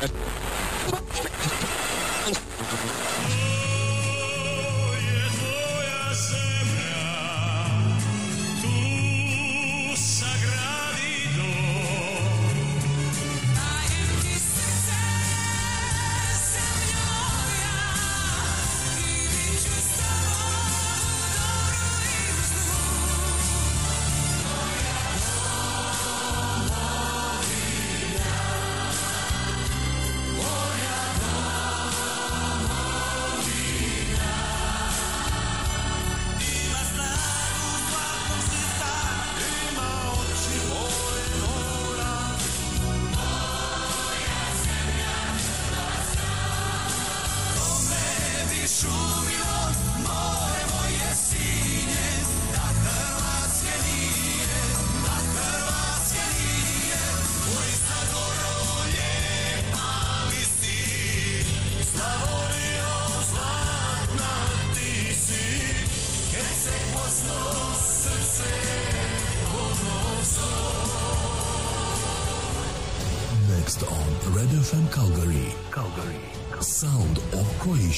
Thank you.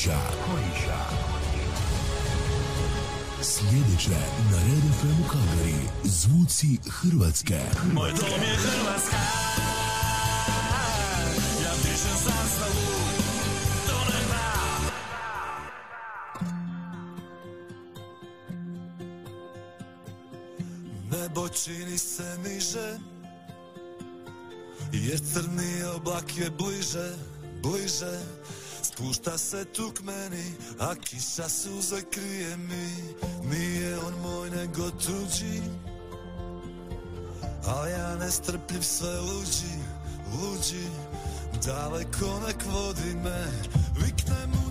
Croatia. Croatia. Sljedeće na Red FM Calgary. Zvuci Hrvatske. Moj dom je Hrvatska se tu k meni A kiša suze krije mi. Nije on moj nego tuđi. A ja nestrpljiv sve luđi, luđi. Daleko nek vodi me Vikne mu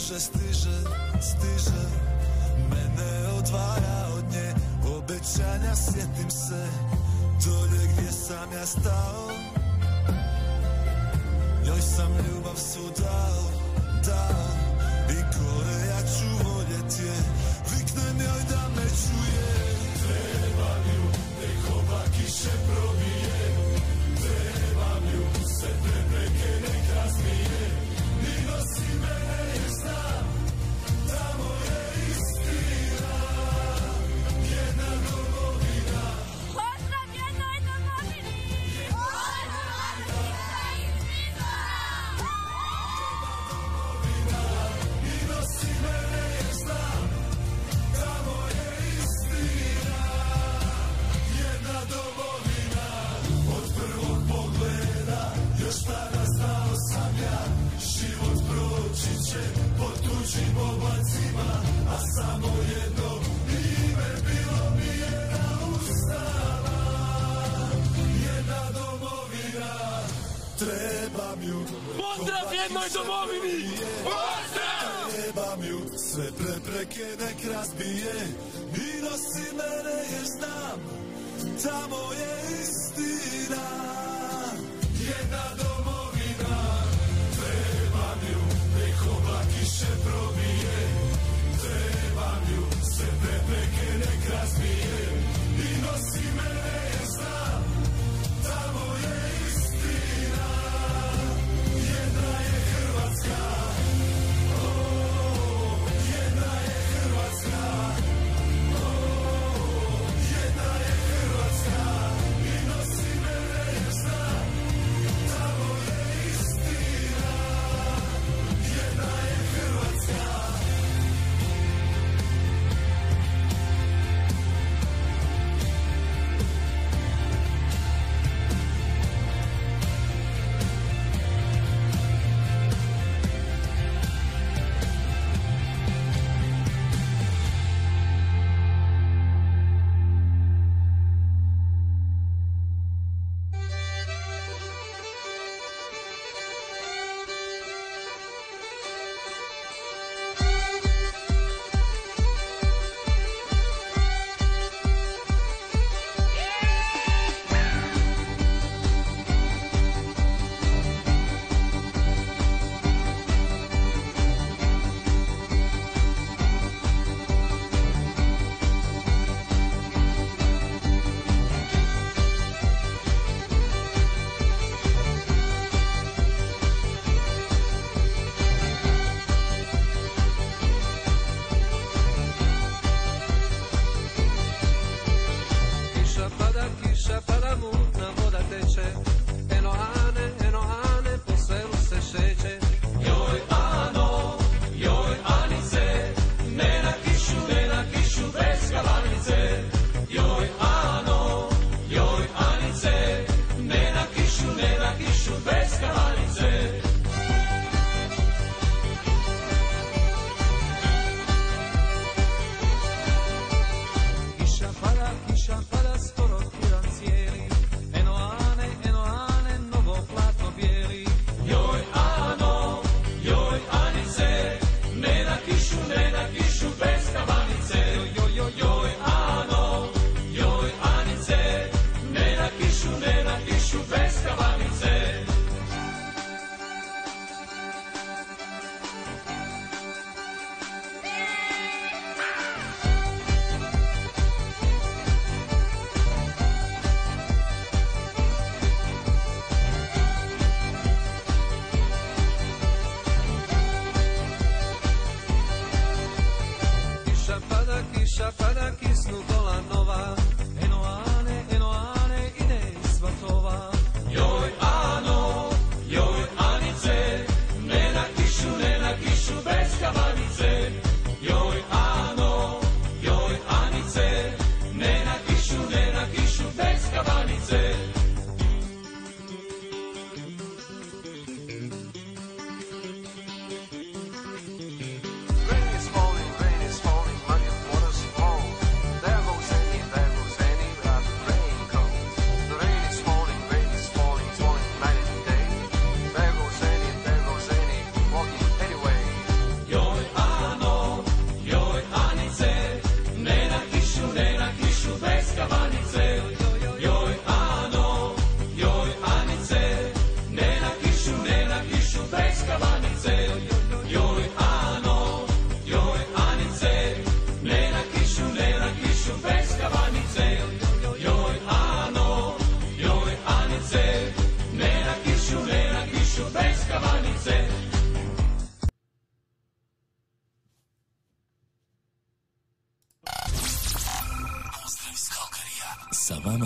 brže stiže, stiže Mene odvaja od nje. Obećanja sjetim se Dolje gdje sam ja stao. Njoj sam ljubav svu dao, dao I gore ja ću voljet je. Viknem joj da me čuje. Trebam ju, nek ova kiše probije. Trebam ju, sve prepreke Pozdrav jednoj domovini! Pozdrav! Sve prepreke nek razbije I nosi mene jer znam Tamo je istina Jedna domovina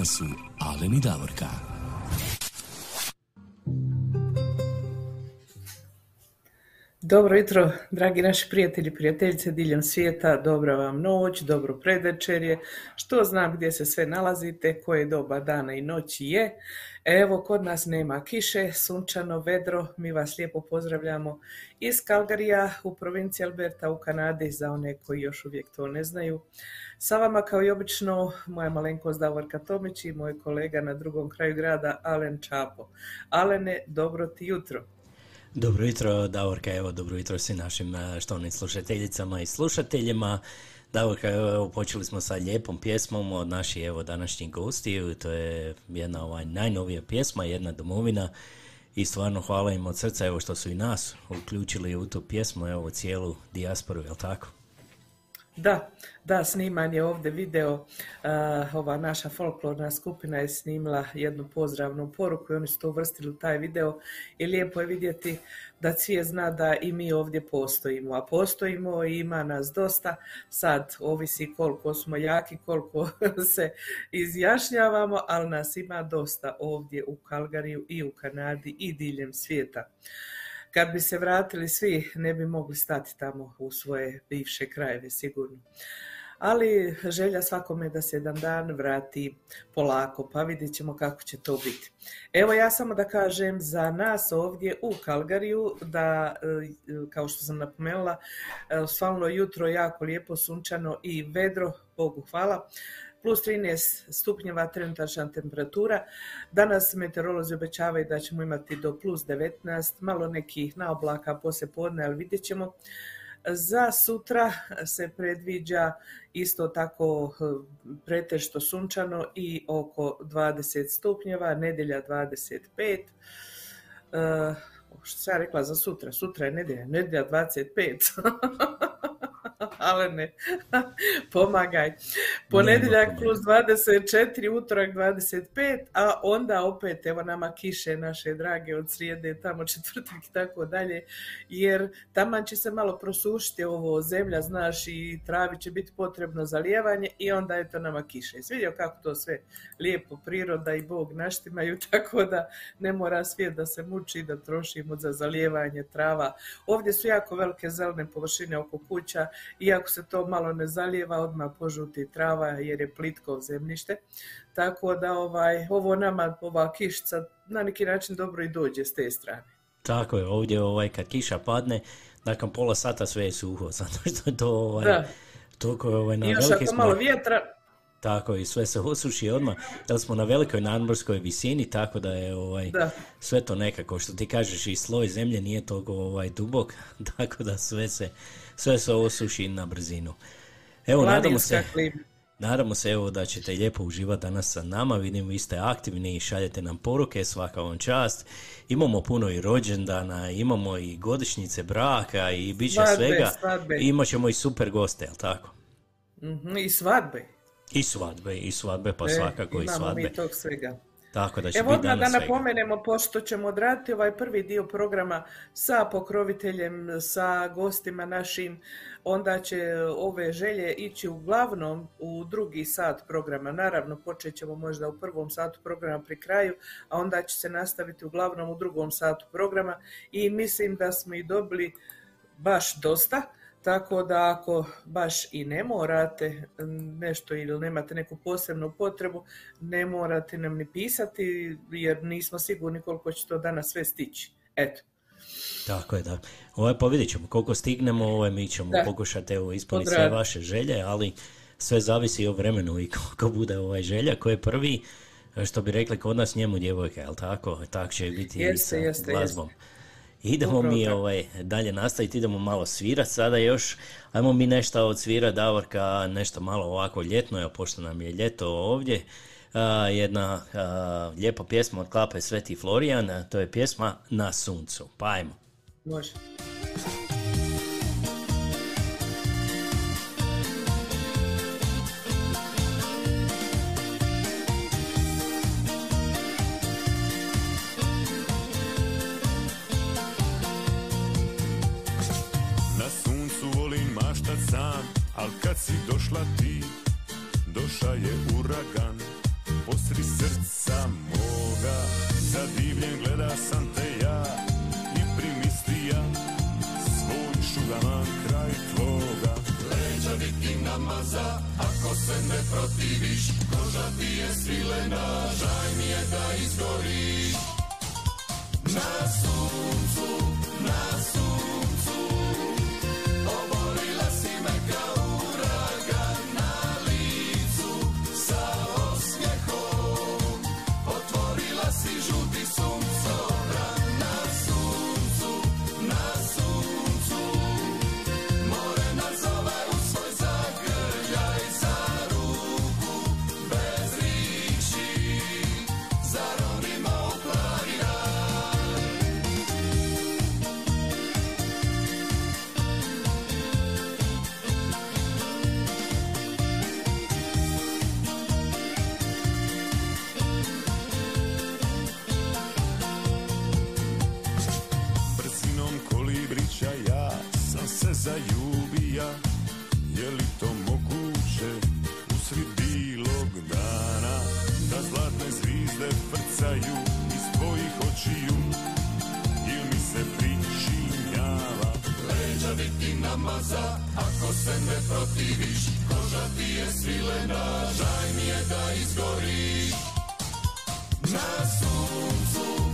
su Alen i Davorka. Dobro jutro, dragi naši prijatelji i prijateljice diljem svijeta, dobra vam noć, dobro predvečerje, što znam gdje se sve nalazite, koje doba dana i noći je. Evo, kod nas nema kiše, sunčano, vedro, mi vas lijepo pozdravljamo iz Kalgarija u provinciji Alberta u Kanadi, za one koji još uvijek to ne znaju. Sa vama kao i obično moja malenkost Davorka Tomić i moj kolega na drugom kraju grada Alen Čapo. Alene, dobro ti jutro. Dobro jutro, Davorka, evo dobro jutro svim našim eh, štovnim slušateljicama i slušateljima. Davorka, evo počeli smo sa lijepom pjesmom od naših evo današnjih gostiju, to je jedna ovaj najnovija pjesma, jedna domovina i stvarno hvala im od srca evo što su i nas uključili u tu pjesmu, evo cijelu dijasporu, jel tako? Da, da, sniman je ovdje video, ova naša folklorna skupina je snimila jednu pozdravnu poruku i oni su to uvrstili u taj video i lijepo je vidjeti da Cvije zna da i mi ovdje postojimo, a postojimo i ima nas dosta, sad ovisi koliko smo jaki, koliko se izjašnjavamo, ali nas ima dosta ovdje u Kalgariju i u Kanadi i diljem svijeta. Kad bi se vratili svi, ne bi mogli stati tamo u svoje bivše krajeve, sigurno. Ali želja svakome da se jedan dan vrati polako, pa vidjet ćemo kako će to biti. Evo ja samo da kažem za nas ovdje u Kalgariju, da e, kao što sam napomenula, e, svalno jutro jako lijepo sunčano i vedro, Bogu hvala plus 13 stupnjeva trenutačna temperatura. Danas meteorolozi obećavaju da ćemo imati do plus 19, malo nekih naoblaka poslije podne, ali vidjet ćemo. Za sutra se predviđa isto tako eh, pretešto sunčano i oko 20 stupnjeva, nedjelja 25. Uh, što sam rekla za sutra? Sutra je nedjelja, nedjelja 25. Ale ne, pomagaj. Ponedjeljak plus 24, utorak 25, a onda opet evo nama kiše naše drage od srijede, tamo četvrtak i tako dalje, jer taman će se malo prosušiti ovo zemlja, znaš, i travi će biti potrebno zalijevanje i onda eto nama kiše. Jesi vidio kako to sve lijepo priroda i Bog naštimaju, tako da ne mora svijet da se muči da trošimo za zalijevanje trava. Ovdje su jako velike zelene površine oko kuća, iako se to malo ne zalijeva, odmah požuti trava jer je plitko zemljište. Tako da ovaj, ovo nama, ova kišica na neki način dobro i dođe s te strane. Tako je, ovdje ovaj, kad kiša padne, nakon pola sata sve je suho, zato što to ovaj, Da. toliko je, ovaj, na I još ako smo- malo vjetra, Tako i sve se osuši odmah, jer smo na velikoj nadmorskoj visini, tako da je ovaj, Da. sve to nekako, što ti kažeš, i sloj zemlje nije toliko ovaj, dubok, tako da sve se, sve se osuši na brzinu. Evo, nadamo se, klima. nadamo se evo da ćete lijepo uživati danas sa nama, vidim vi ste aktivni i šaljete nam poruke, svaka vam čast. Imamo puno i rođendana, imamo i godišnjice braka i bit će Svadbe, svega. svadbe. I imat ćemo i super goste, jel tako? Mhm, I svadbe. I svadbe, i svadbe, pa E, svakako i imamo svadbe. mi tog svega. Tako da će Evo odmah da napomenemo, pošto ćemo odraditi ovaj prvi dio programa sa pokroviteljem, sa gostima našim, onda će ove želje ići uglavnom u drugi sat programa. Naravno, počet ćemo možda u prvom satu programa pri kraju, a onda će se nastaviti uglavnom u drugom satu programa i mislim da smo ih dobili baš dosta. Tako da ako baš i ne morate nešto ili nemate neku posebnu potrebu, ne morate nam ni pisati jer nismo sigurni koliko će to danas sve stići. Eto, Tako je, da. Ovaj, pa vidjet ćemo koliko stignemo, ovaj, mi ćemo Da. pokušati evo, ispuniti sve vaše želje, ali sve zavisi o vremenu i koliko bude ovaj želja, ko je prvi, što bi rekli kod nas njemu djevojka, jel tako? Tak će biti i Jeste, sa jeste, glazbom. Idemo Upravo mi ovaj, dalje nastaviti, idemo malo svirat sada još. Ajmo mi nešto od svira Davorka, nešto malo ovako ljetno, evo, pošto nam je ljeto ovdje. A, jedna a, lijepa pjesma od Klape Sveti Florijan, to je pjesma Na suncu. Pa ajmo. može. Kad si došla ti, doša je uragan. Posri srca moga, zadivljen gleda sam te ja i primislija svoj šugaman kraj tvoga. Leđa viki namaza, ako se ne protiviš, koža ti je svilena, žaj mi je da izgoriš. Na suncu, na suncu, ako se ne protiviš Koža ti je svilena, žaj mi je da izgoriš. Na suncu,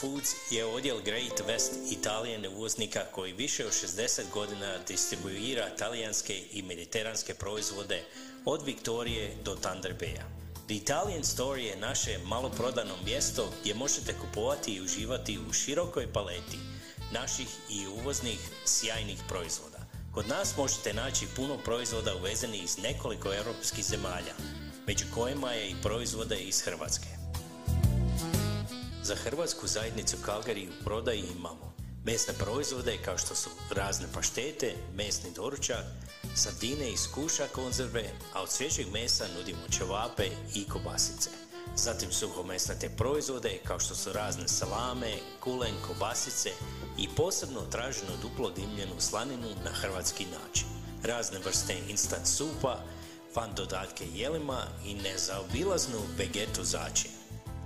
Foods je odjel Great West Italijan uvoznika koji više od 60 godina distribuira talijanske i mediteranske proizvode od Viktorije do Thunder Baya. The Italian Store je naše maloprodano mjesto gdje možete kupovati i uživati u širokoj paleti naših i uvoznih sjajnih proizvoda. Kod nas možete naći puno proizvoda uvezenih iz nekoliko europskih zemalja, među kojima je i proizvode iz Hrvatske. Za hrvatsku zajednicu Calgary u prodaji imamo mesne proizvode kao što su razne paštete, mesni doručak, sardine iz kuša konzerve, a od svježeg mesa nudimo ćevape i kobasice. Zatim suhomesnate proizvode kao što su razne salame, kulen, kobasice i posebno traženu duplo dimljenu slaninu na hrvatski način. Razne vrste instant supa, van dodatke jelima i nezaobilaznu vegetu začin.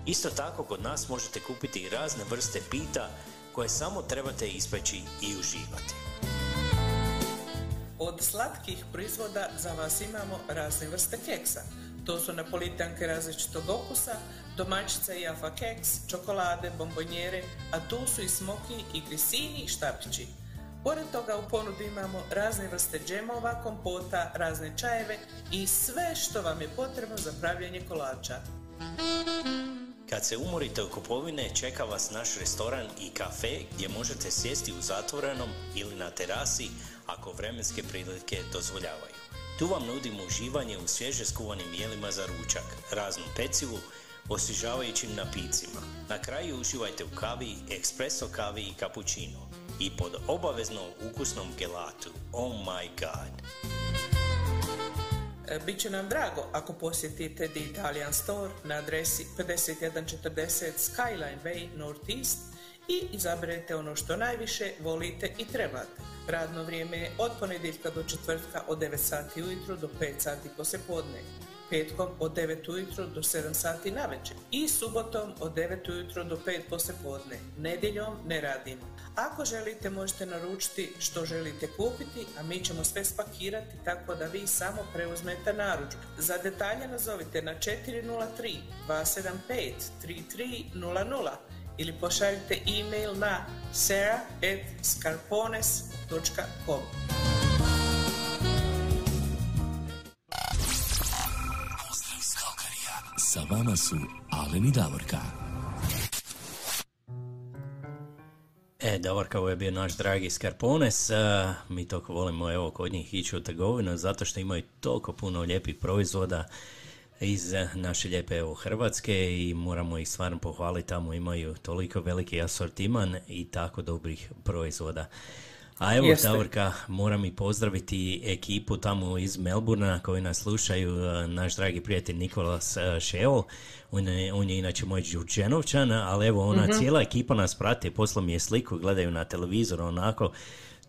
Isto tako kod nas možete kupiti razne vrste pita koje samo trebate ispeći i uživati. Od slatkih proizvoda za vas imamo razne vrste keksa. To su napolitanke različitog okusa, domaćica i jafa keks, čokolade, bombonjere, a tu su i smoki i grisini i štapići. Pored toga u ponudi imamo razne vrste džemova, kompota, razne čajeve i sve što vam je potrebno za pravljanje kolača. Kad se umorite u kupovine, čeka vas naš restoran i kafe gdje možete sjesti u zatvorenom ili na terasi ako vremenske prilike dozvoljavaju. Tu vam nudimo uživanje u svježe skuvanim jelima za ručak, raznu pecivu, osvježavajućim napicima. Na kraju uživajte u kavi, espresso kavi i cappuccino. I pod obavezno ukusnom gelatu. Oh my god! E, Biće nam drago ako posjetite The Italian Store na adresi 5140 Skyline Way Northeast i izaberete ono što najviše volite i trebate. Radno vrijeme je od ponedjeljka do četvrtka od 9 sati ujutro do 5 sati poslijepodne. Petkom od 9 ujutro do 7 sati navečer i subotom od 9 ujutro do 5 poslijepodne. Nedjeljom ne radimo. Ako želite možete naručiti što želite kupiti, a mi ćemo sve spakirati tako da vi samo preuzmete narudžbu. Za detalje nazovite na 403 275 3300 ili pošaljite e-mail na sarah.scarpones.com. Sa vama su Alen i Davorka. E, Davorka, ovo je bio naš dragi Scarpones. a, mi toliko volimo evo kod njih ići u trgovinu zato što imaju toliko puno lijepih proizvoda iz eh, naše lijepe evo Hrvatske i moramo ih stvarno pohvaliti, tamo imaju toliko veliki asortiman i tako dobrih proizvoda. A evo, Jeste. Davorka, moram i pozdraviti ekipu tamo iz Melburna koji nas slušaju, eh, naš dragi prijatelj Nikolas eh, Šeol, on je, on je inače moj Đurđenovčan, ali evo ona cijela ekipa nas prati, poslao mi je sliku, gledaju na televizoru onako,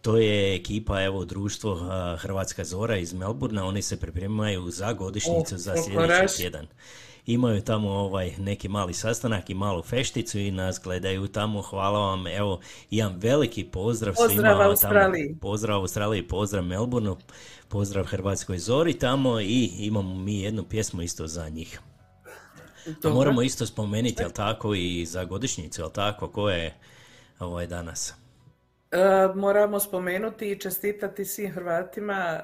to je ekipa, evo, društvo Hrvatska Zora iz Melburna, oni se pripremaju za godišnjicu O, za sljedeći tjedan. Imaju tamo ovaj neki mali sastanak i malu fešticu i nas gledaju tamo. Hvala vam, evo, jedan veliki pozdrav Pozdrav svima Australiji. tamo. Pozdrav Australiji, pozdrav Melbourneu, pozdrav Hrvatskoj Zori tamo i imamo mi jednu pjesmu isto za njih. Dobro. moramo isto spomenuti, jel tako, i za godišnjicu, jel tako, ko je ovaj danas? E, moramo spomenuti i čestitati svim Hrvatima e,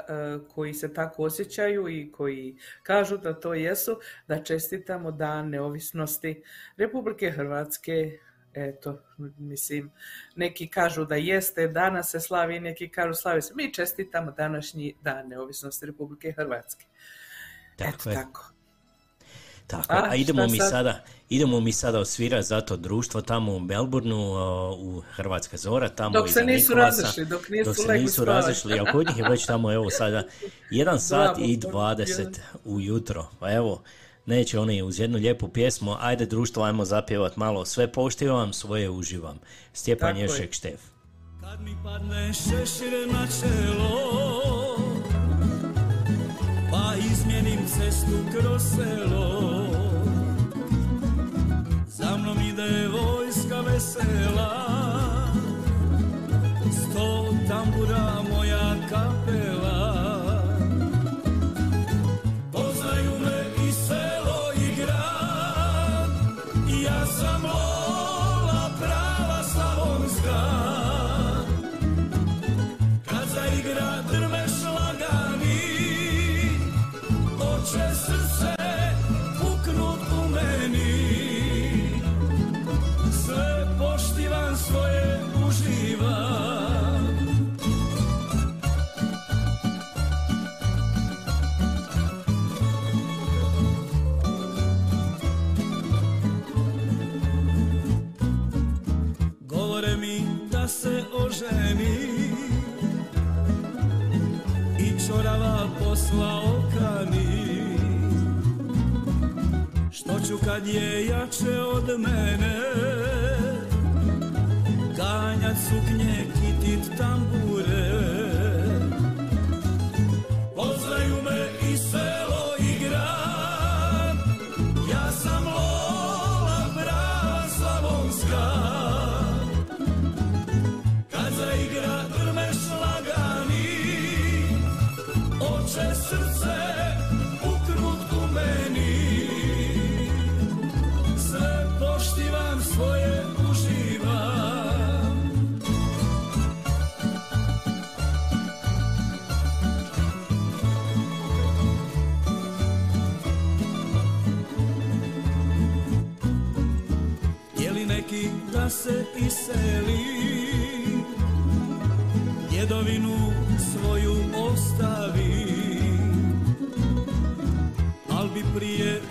koji se tako osjećaju i koji kažu da to jesu, da čestitamo dan neovisnosti Republike Hrvatske. Eto, mislim, neki kažu da jeste, danas se slavi, neki kažu slavi se. Mi čestitamo današnji dan neovisnosti Republike Hrvatske. Tako Eto je. tako. Tako, A, a, idemo mi sad? sada, idemo mi sada osvirati za to društvo tamo u Melbourneu, o, u Hrvatska Zora, tamo Dok se nisu Nikolasa. razišli, dok nisu Dok se nisu razišli, a kod njih je već tamo, evo sada, 1 sat i popodne, 20 ujutro. Pa evo, neće oni uz jednu lijepu pjesmu, ajde društvo, ajmo zapjevat malo, sve poštivam, svoje uživam. Stjepan. Ješek Štef. Kad mi padne šešir na čelo Pa izmijenim cestu kroz selo Za mnom ide vojska vesela. Sto tambura slao kani Što ću kad je jače od mene? Ganjat suknje, kitit tambure se iseli. Djedovinu svoju ostavi. Al bi prije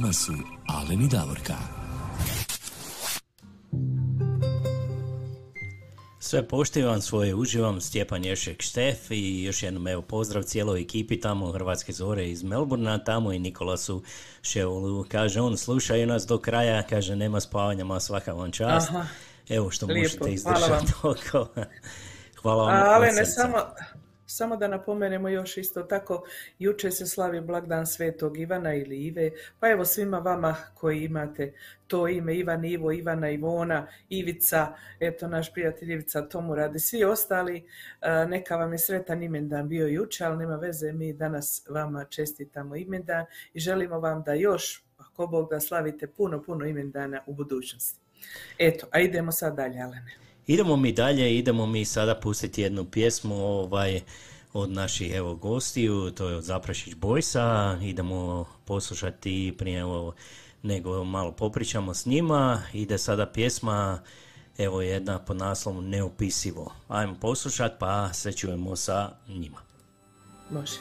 Sa vama su Alen i Davorka. Sve poštivam, svoje uživam, Stjepan Ješek Štef i još jednom evo pozdrav cijeloj ekipi tamo Hrvatske zore iz Melburna, tamo i Nikolasu Ševolu. Kaže on, slušaju nas do kraja, kaže nema spavanja, ma svaka vam čast. Aha. Evo što Lijepo, možete hvala vam. izdržati oko. Hvala vam. Ale od ne samo, samo da napomenemo još isto tako, juče se slavi blagdan Svetog Ivana ili Ive, pa evo svima vama koji imate to ime Ivan, Ivo, Ivana, Ivona, Ivica, eto naš prijatelj Ivica tomu radi, svi ostali, a, neka vam je sretan imendan bio juče, ali nema veze, mi danas vama čestitamo imendan i želimo vam da još, ako Bog da slavite puno, puno imendana u budućnosti. Eto, a idemo sad dalje, Alene. Idemo mi dalje, idemo mi sada pustiti jednu pjesmu ovaj, od naših evo, gostiju, to je od Zaprašić Bojsa, idemo poslušati prije evo, nego malo popričamo s njima, ide sada pjesma, evo jedna pod naslovom Neopisivo. Ajmo poslušati pa se čujemo sa njima. Može.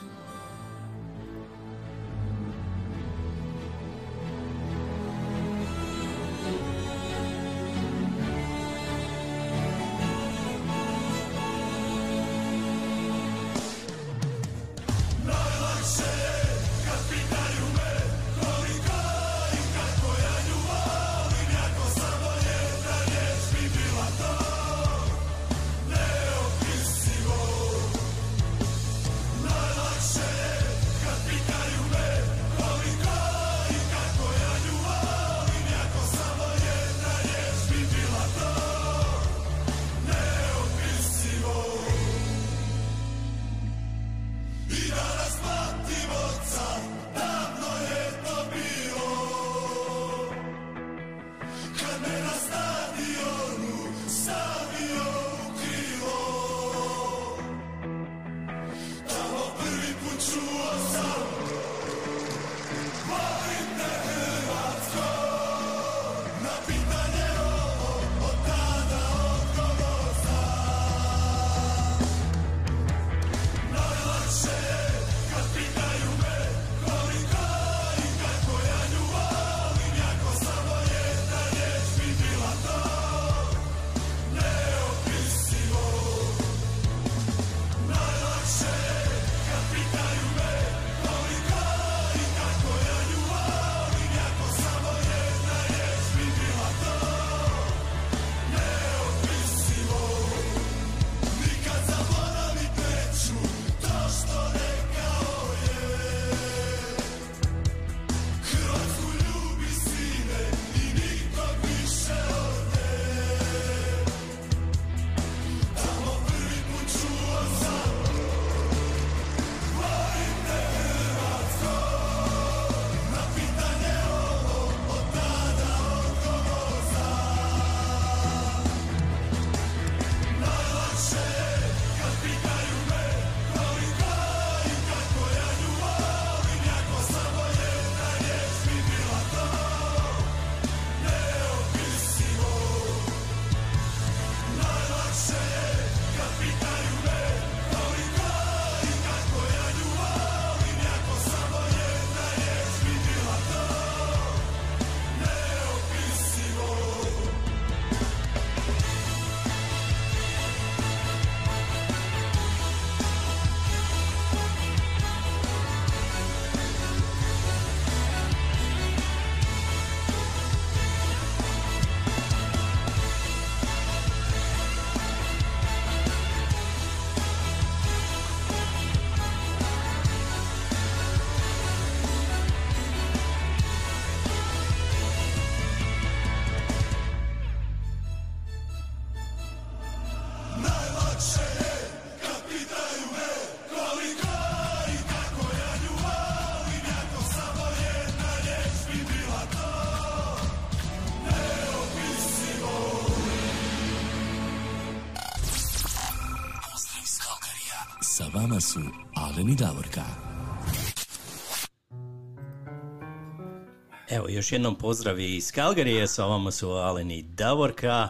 Jednom pozdrav iz Kalgarije, sa vama su Alen i Davorka.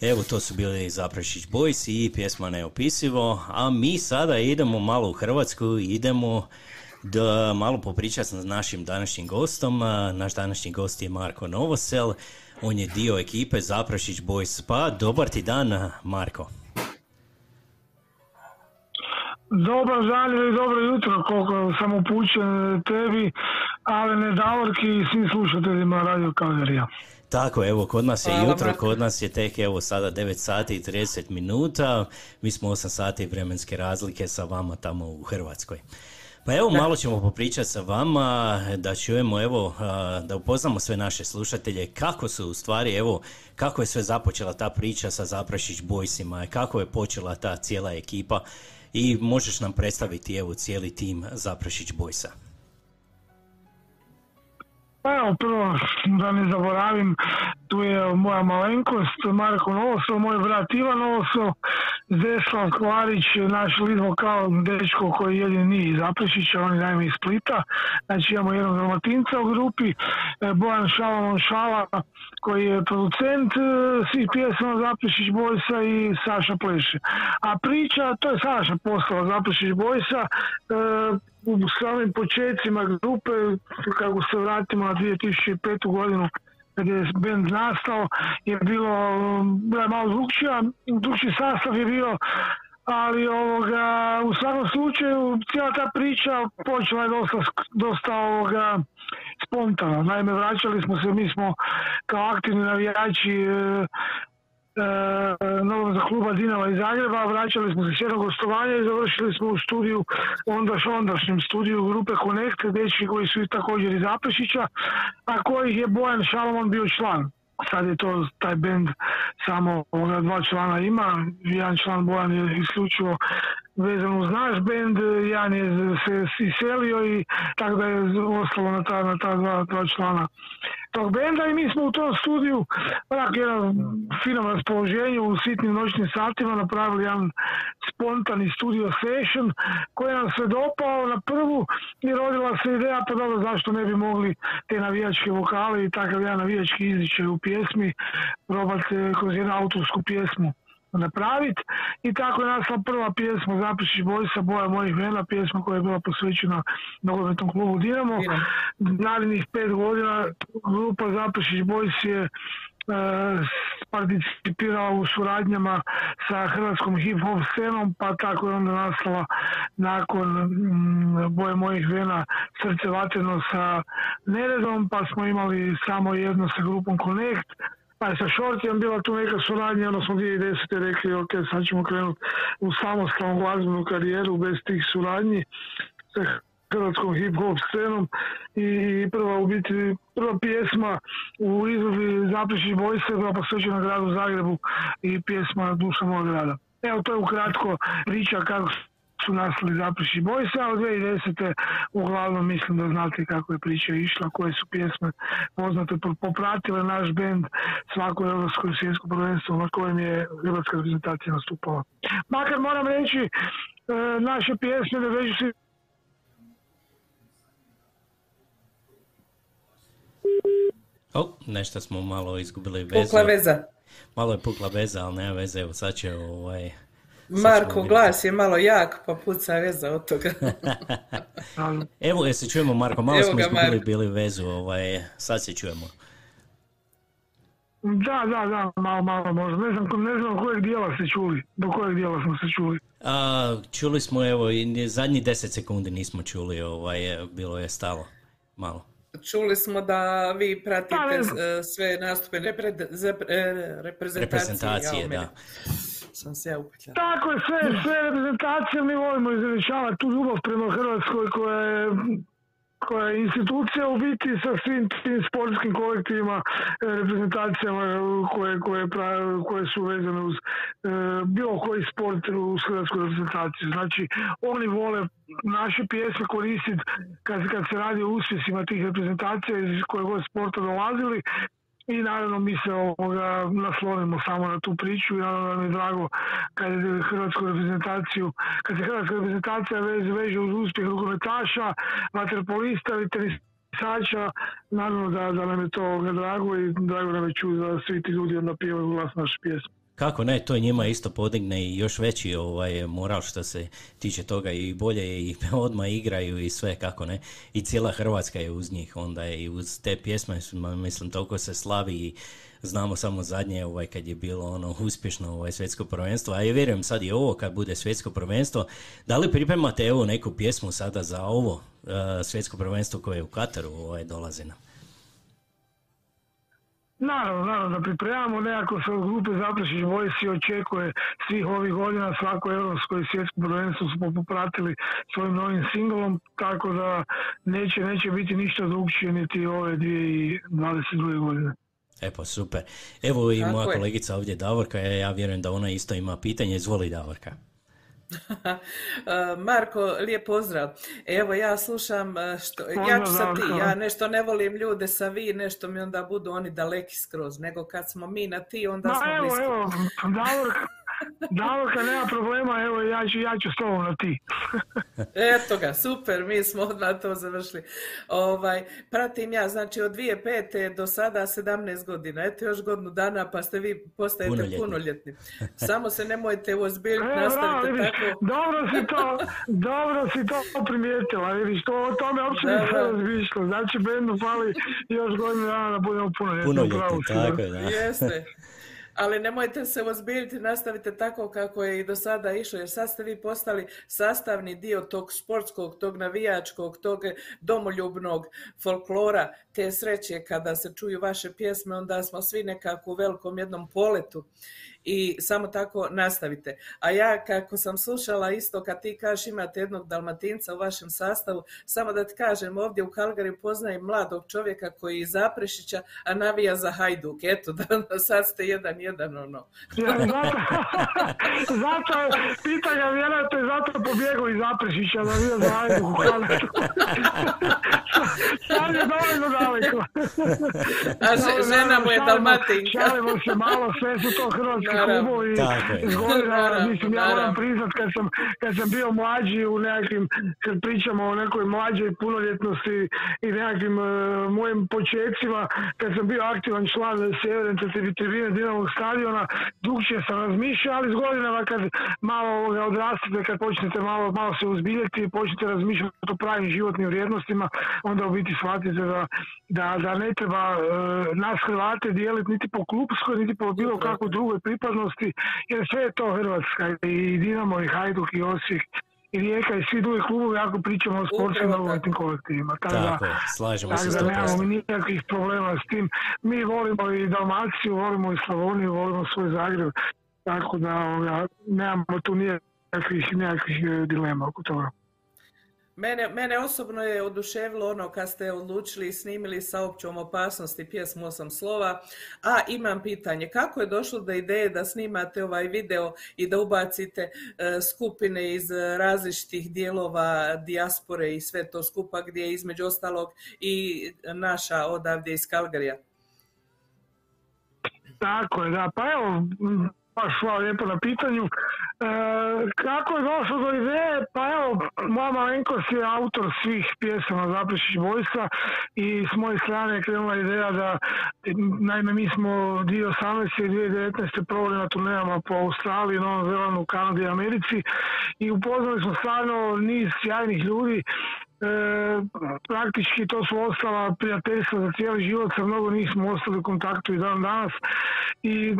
Evo, to su bili Zaprašić Boys i pjesma Neopisivo, a mi sada idemo malo u Hrvatsku, idemo da malo popričati s našim današnjim gostom. Naš današnji gost je Marko Novosel, on je dio ekipe Zaprašić Boys. Pa, dobar ti dan, Marko. Dobar dan ili dobro jutro, koliko sam upućen tebi, ali ne Davorki i svim slušateljima Radio Kalgarija. Tako, evo, kod nas je Hvala, jutro, Marko. kod nas je tek evo sada 9 sati i 30 minuta, mi smo 8 sati vremenske razlike sa vama tamo u Hrvatskoj. Pa evo, malo ćemo popričati sa vama, da čujemo, evo, da upoznamo sve naše slušatelje, kako su u stvari, evo, kako je sve započela ta priča sa Zaprašić Boysima, kako je počela ta cijela ekipa i možeš nam predstaviti, evo, cijeli tim Zaprašić Boysa. Pa evo, prvo da ne zaboravim, tu je moja malenkost, Marko Novoso, moj brat Ivan Novoso, Zeslav Klarić, naš lead vokal, dečko koji jedini nije iz Aprešića, on je naime iz Splita, znači imamo jednog dalmatinca u grupi, e, Bojan Šalamon Šala, koji je producent e, svih pjesama Zaprešić Bojsa i Saša Pleše. A priča, to je Saša postala Zaprešić Bojsa, e, u samim početcima grupe, kako se vratimo na 2005. godinu, kad je band nastao, je bilo, je malo drugčija, drugčiji sastav je bio, ali ovoga, u svakom slučaju cijela ta priča počela je dosta, dosta ovoga, spontano. Naime, vraćali smo se, mi smo kao aktivni navijači e, novog za kluba Dinama iz Zagreba, vraćali smo se s jednog gostovanja i završili smo u studiju, ondaš ondašnjem studiju grupe Connect, dečki koji su također iz Apešića, a kojih je Bojan Šalomon bio član. Sad je to taj bend samo ovoga, dva člana ima, jedan član Bojan je isključivo vezan uz naš bend, jedan je se iselio i tako da je ostalo na ta, na ta dva člana tog benda i mi smo u tom studiju onak jedan finom raspoloženju u sitnim noćnim satima napravili jedan spontani studio session koji nam se dopao na prvu i rodila se ideja pa dobro zašto ne bi mogli te navijačke vokale i takav jedan navijački izričaj u pjesmi probati kroz jednu autorsku pjesmu napraviti i tako je nastala prva pjesma Zapišić Bojsa, Boja mojih vena, pjesma koja je bila posvećena nogometnom klubu Dinamo. Narednih pet godina grupa Zapišić Bojs je e, participirala u suradnjama sa hrvatskom hip-hop scenom, pa tako je onda nastala nakon mm, Boje mojih vena srce vatreno sa Neredom, pa smo imali samo jedno sa grupom Connect, je sa Shortijem bila tu neka suradnja, onda smo 2010. rekli, ok, sad ćemo krenuti u samostalnu glazbenu karijeru bez tih suradnji sa hrvatskom hip-hop scenom i prva u biti, prva pjesma u izvedbi Zaprišić Bojse bila posvećena gradu Zagrebu i pjesma Duša moga grada. Evo, to je ukratko priča kako su nastali Zaprišić Bojse, a od 2010. uglavnom mislim da znate kako je priča išla, koje su pjesme poznate, po- popratile naš bend svako evropsko i svjetsko prvenstvo na kojem je hrvatska reprezentacija nastupala. Makar moram reći, e, naše pjesme da već se O, nešto smo malo izgubili vezu. Pukla veza. Malo je pukla veza, ali nema veze, evo sad će ovaj... Marko, glas je malo jak, pa puca veza od toga. Evo, jesi čujemo Marko, malo Evo smo ga, izgubili Marko. bili vezu, ovaj, sad se čujemo. Da, da, da, malo, malo možda. Ne znam, ne znam kojeg dijela ste čuli, do kojeg dijela smo se čuli. A, čuli smo, evo, i zadnji 10 sekundi nismo čuli, ovaj, bilo je stalo, malo. Čuli smo da vi pratite Pa, sve nastupe repre- zep- e, reprezentacije. Reprezentacije, da. Sam se ja upetljala. Tako je, sve, sve reprezentacije mi volimo izražavati tu ljubav prema Hrvatskoj koja je koja je institucija u biti sa svim tim sportskim kolektivima, e, reprezentacijama koje, koje, pra- koje su vezane uz e, bilo koji sport uz hrvatsku reprezentaciju. Znači, oni vole naše pjesme koristiti kad, kad se radi o uspjesima tih reprezentacija iz kojeg god sporta dolazili i naravno mi se ovoga naslonimo samo na tu priču i naravno da mi je drago kad je hrvatsku reprezentaciju, kad se hrvatska reprezentacija veže, veže uz uspjeh rukometaša, vaterpolista ili tenisača, naravno da, da nam je to drago i drago nam je čuti da svi ti ljudi onda pjevaju glas naše pjesme. Kako ne, to njima isto podigne i još veći ovaj moral što se tiče toga i bolje i odmah igraju i sve kako ne. I cijela Hrvatska je uz njih, onda je i uz te pjesme, mislim, toliko se slavi i znamo samo zadnje ovaj kad je bilo ono uspješno ovaj svjetsko prvenstvo, a ja vjerujem sad i ovo kad bude svjetsko prvenstvo. Da li pripremate evo neku pjesmu sada za ovo eh, svjetsko prvenstvo koje u Kataru ovaj, dolazi nam? Naravno, naravno da pripremamo nekako se od grupe Zaprešić Vojsi očekuje svih ovih godina svako europsko i svjetsko prvenstvo smo popratili svojim novim singlom, tako da neće, neće biti ništa drugčije niti ove 2022. godine. E pa super. Evo i Tako moja je. kolegica ovdje Davorka, ja ja vjerujem da ona isto ima pitanje. Izvoli Davorka. Uh, Marko, lijep pozdrav. Evo ja slušam, uh, što, ja ću sad ti, ja nešto ne volim ljude sa vi, nešto mi onda budu oni daleki skroz, nego kad smo mi na ti, onda Ma smo evo, blisko. evo, Davorka nema problema, evo ja ću, ja ću s tobom na ti. Eto ga, super, mi smo odmah to završili. Ovaj, pratim ja, znači od 2005. do sada 17 godina, eto još godinu dana pa ste vi postajete Punoljetni. punoljetni. Samo se nemojte ozbiljiti, E, nastavite vidiš, tako. dobro si to, dobro si to primijetila, vidiš, to o tome uopće nisam da. razmišljao, znači bendu fali još godinu dana da budemo punoljetni, Punoljetni, tako je, da. Jeste. Ali nemojte se ozbiljiti, nastavite tako kako je i do sada išlo, jer sad ste vi postali sastavni dio tog sportskog, tog navijačkog, tog domoljubnog folklora, te sreće kada se čuju vaše pjesme, onda smo svi nekako u velikom jednom poletu i samo tako nastavite. A ja kako sam slušala isto kad ti kažeš imate jednog dalmatinca u vašem sastavu, samo da ti kažem ovdje u Kalgariju poznajem mladog čovjeka koji iz Zaprešića, a navija za Hajduk. Eto, da sad ste jedan jedan ono. Zato, zato je, pita ga vjerojatno je zato pobjegao iz Zaprešića vidio za Hajduk. Sad je dovoljno daleko. A že- žena mu je Dalmatinka. Šalimo se malo, sve su to hrvatski klubovi. Godina, mislim, ja moram priznat kad sam, kad sam bio mlađi u nekakvim, kad pričamo o nekoj mlađoj punoljetnosti i nekakvim e, mojim počecima, kad sam bio aktivan član Sjeverne tribine Dinamovog stadiona, drugčije sam razmišljao, ali s godinama kad malo ovoga odrastete, kad počnete malo, malo se uzbiljati i počnete razmišljati o pravim životnim vrijednostima, onda u biti shvatite da, da, da ne treba e, nas Hrvate dijeliti niti po klubskoj, niti po bilo kakvoj drugoj pripadnosti, jer sve je to Hrvatska i Dinamo i Hajduk i Osijek i Rijeka i svi drugi klubovi ako pričamo o sportskim nogometnim kolektivima. Tako, Tako da, slažemo tako se da nemamo 100%. mi nikakvih problema s tim. Mi volimo i Dalmaciju, volimo i Slavoniju, volimo svoj Zagreb, tako da ovoga, nemamo tu nikakvih, nikakvih dilema oko toga. Mene, mene osobno je oduševilo ono kad ste odlučili i snimili sa općom opasnosti pjesmu Osam slova, a imam pitanje, kako je došlo do ideje da snimate ovaj video i da ubacite e, skupine iz različitih dijelova dijaspore i sve to skupa gdje je između ostalog i naša odavdje iz Kalgarija? Tako je, da. Pa evo, baš hvala lijepo na pitanju. E, kako je došlo do ideje? Pa evo, moja malenkost je autor svih pjesama Zaprešić Vojska i s moje strane je krenula ideja da, naime, mi smo 2018. i 2019. proveli na turnejama po Australiji, Novom Zelandu, Kanadi i Americi i upoznali smo stvarno niz sjajnih ljudi praktički to su ostala prijateljstva za cijeli život, sa mnogo njih smo ostali u kontaktu i dan danas. I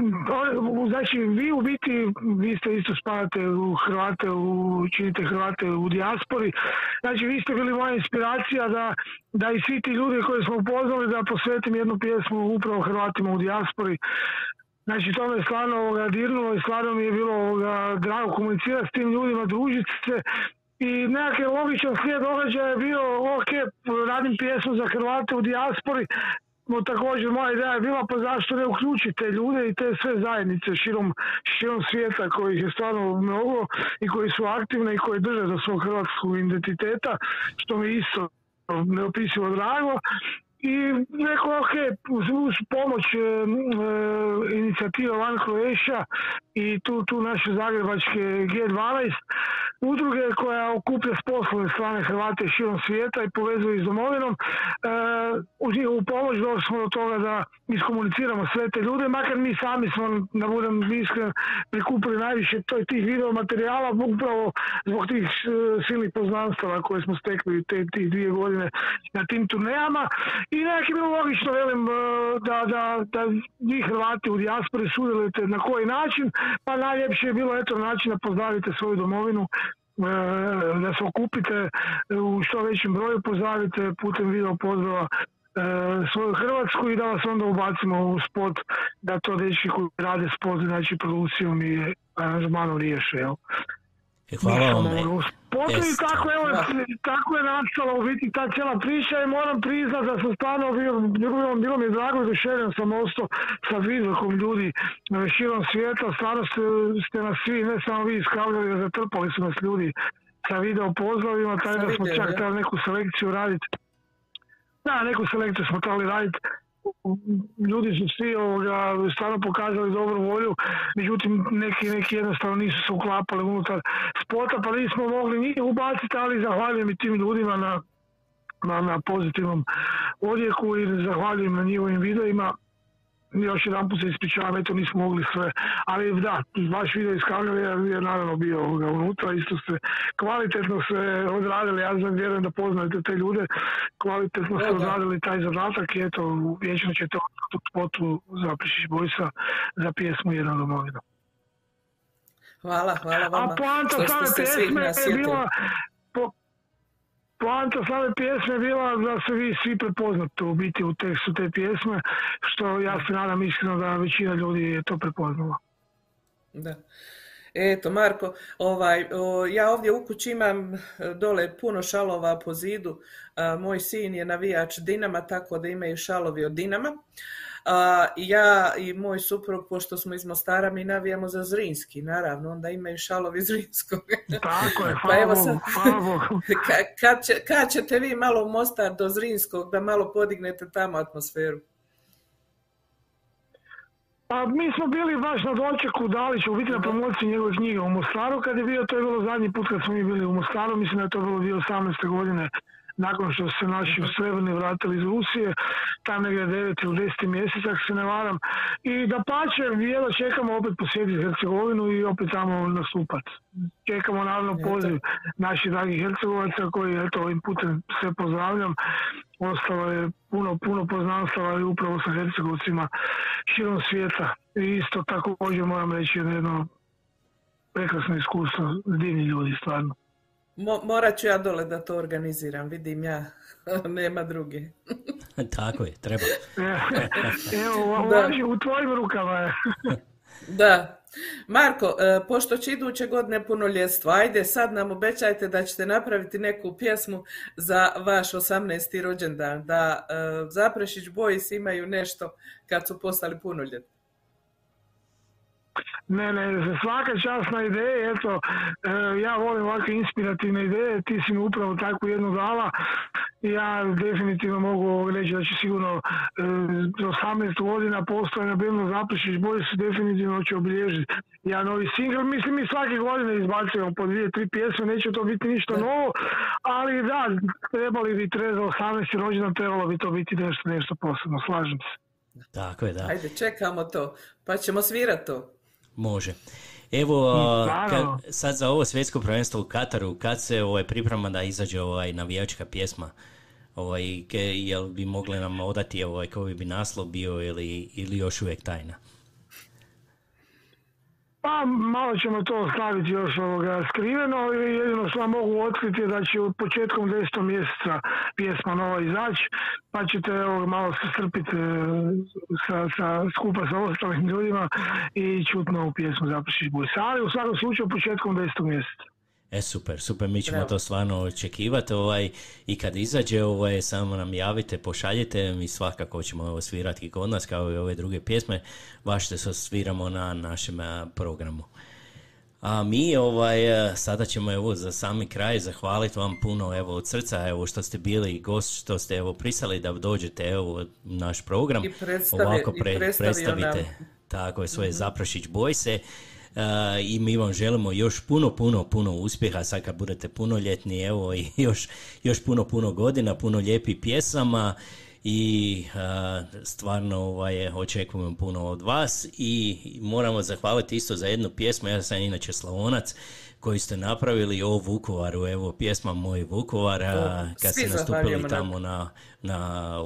znači vi u biti, vi ste isto spadate u Hrvate, u, činite Hrvate u dijaspori, znači vi ste bili moja inspiracija da, da i svi ti ljudi koje smo upoznali da posvetim jednu pjesmu upravo Hrvatima u dijaspori. Znači to me stvarno ovoga, dirnulo i stvarno mi je bilo ovoga, drago komunicirati s tim ljudima, družiti se i nekakav logičan slijed događaja je bio, ok, radim pjesmu za Hrvate u dijaspori, no također moja ideja je bila pa zašto ne uključiti te ljude i te sve zajednice širom, širom svijeta kojih je stvarno mnogo i koji su aktivne i koji drže do svog hrvatskog identiteta, što mi isto neopisivo drago. I rekao ok, uz, pomoć e, e, inicijative Van Croatia i tu, tu naše zagrebačke G12 udruge koja okuplja s poslovne strane Hrvate širom svijeta i povezuje s domovinom. E, uz njihovu pomoć došli smo do toga da iskomuniciramo sve te ljude, makar mi sami smo, da budem iskren, prikupili najviše to, tih video materijala upravo zbog tih e, silnih poznanstava koje smo stekli te, tih dvije godine na tim turnejama i nekako je bilo logično, velim, e, da, da, da vi Hrvati u dijaspori sudjelujete na koji način, pa najljepše je bilo eto način da pozdravite svoju domovinu, e, da se okupite u što većem broju, pozdravite putem video pozdrava e, svoju Hrvatsku i da vas onda ubacimo u spot, da to dečki koji rade spot, znači produkcijom i aranžmanom riješe, jel? E, Hvala vam. Esta. tako, evo, tako je nastala u biti ta cijela priča i moram priznat da sam stvarno bio, bilo, bilo mi je drago i oduševljen sam ostao sa vidvrhom ljudi širom svijeta, stvarno ste, ste nas svi, ne samo vi iskavljali, zatrpali su nas ljudi sa video pozdravima, Sa da smo čak trebali neku selekciju raditi. Da, neku selekciju smo trebali raditi ljudi su svi ovoga, stvarno pokazali dobru volju, međutim neki, neki jednostavno nisu se uklapali unutar spota pa nismo mogli njih ubaciti, ali zahvaljujem i tim ljudima na, na, na pozitivnom odjeku i zahvaljujem na njihovim videima. Još jedan put se ispričavam, eto nismo mogli sve, ali da, vaš video iskavljali je, je naravno bio ovoga unutra, isto ste kvalitetno se odradili, ja znam, vjerujem da poznajete te ljude, kvalitetno ste odradili taj zadatak i eto, vječno ćete u spotu za Prišić Bojsa za pjesmu Jedna domovina. Hvala, hvala vama. A poanta same pjesme je bila, poanta same pjesme je bila da se vi svi prepoznate u biti u tekstu te pjesme, što ja se nadam iskreno da većina ljudi je to prepoznala. Da. Eto, Marko, ovaj, o, ja ovdje u kući imam e, dole puno šalova po zidu. A, moj sin je navijač Dinama, tako da imaju šalovi od Dinama. A, ja i moj suprug, pošto smo iz Mostara, mi navijamo za Zrinski, naravno, onda imaju šalovi Zrinskog. Tako je, Pa hvala evo Bogu, sad- kad, će, kad ćete vi malo u Mostar do Zrinskog da malo podignete tamo atmosferu? Pa mi smo bili baš na dočeku Dalića, u biti na promociji njegove knjige u Mostaru, kad je bio, to je bilo zadnji put kad smo mi bili u Mostaru, mislim da je to bilo 2018. godine, nakon što su se naši srebrni vratili iz Rusije, tam negdje 9 ili 10. mjesec, ako se ne varam. I da pače, jedno čekamo opet posjetiti Hercegovinu i opet tamo nastupat. Čekamo naravno poziv naših dragih Hercegovaca koji, eto, ovim putem sve pozdravljam. Ostalo je puno, puno poznanstava i upravo sa Hercegovcima širom svijeta. I isto također moram reći jedno, jedno prekrasno iskustvo, divni ljudi stvarno. Mo, morat ću ja dole da to organiziram, vidim ja, nema druge. Tako je, treba. Evo, u, Da. vašim- u tvojim rukama. Da. Marko, e, pošto će iduće godine punoljetstvo, ajde sad nam obećajte da ćete napraviti neku pjesmu za vaš 18. rođendan, da e, Zaprešić Boys imaju nešto kad su postali punoljetni. Ne, ne, svaka čast na ideje, eto, e, ja volim ovakve inspirativne ideje, ti si mi upravo takvu jednu dala ja definitivno mogu reći da će sigurno e, za 18 godina postojanja Beno Zaprešić Boys se definitivno će obilježiti ja novi singl, mislim mi svake godine izbacujemo po dvije, tri pjesme, neće to biti ništa novo, ali da, trebali bi tre za 18 rođendan, trebalo bi to biti nešto, nešto posebno, slažem se. Tako je, da. Ajde, čekamo to, pa ćemo svirati to. Može. Evo, kad- sad za ovo svjetsko prvenstvo u Kataru, kad se ovaj, priprema da izađe ovaj navijačka pjesma, ovaj, ke, jel bi mogli nam odati ovaj, koji bi naslov bio ili, ili još uvijek tajna? Pa malo ćemo to ostaviti još ovoga skriveno, ali jedino što vam mogu otkriti je da će početkom 10. mjeseca pjesma nova izaći, pa ćete evo, malo se strpiti e, sa, sa, skupa sa ostalim ljudima i čuti novu pjesmu Zapršić Bojsa. Ali u svakom slučaju početkom 10. mjeseca. E, super, super, mi ćemo Bravo. to stvarno očekivati ovaj, i kad izađe, ovaj, samo nam javite, pošaljite, mi svakako ćemo ovo svirati i kod nas kao i ove druge pjesme, baš se sviramo na našem programu. A mi ovaj, e, sada ćemo evo za sami kraj zahvaliti vam puno evo od srca evo što ste bili gost, što ste evo prisali da dođete evo naš program. I predstavi- Ovako i predstavio predstavite nam. tako je svoje Zaprašić Bojse. Uh, I mi vam želimo još puno, puno, puno uspjeha. Sad kad budete punoljetni, evo i još, još puno, puno godina, puno lijepih pjesama. I uh, stvarno ovaj, očekujemo puno od vas. I moramo zahvaliti isto za jednu pjesmu, ja sam inače Slavonac, koju ste napravili o Vukovaru, evo pjesma Moj Vukovar, O, kad ste nastupili tamo na, na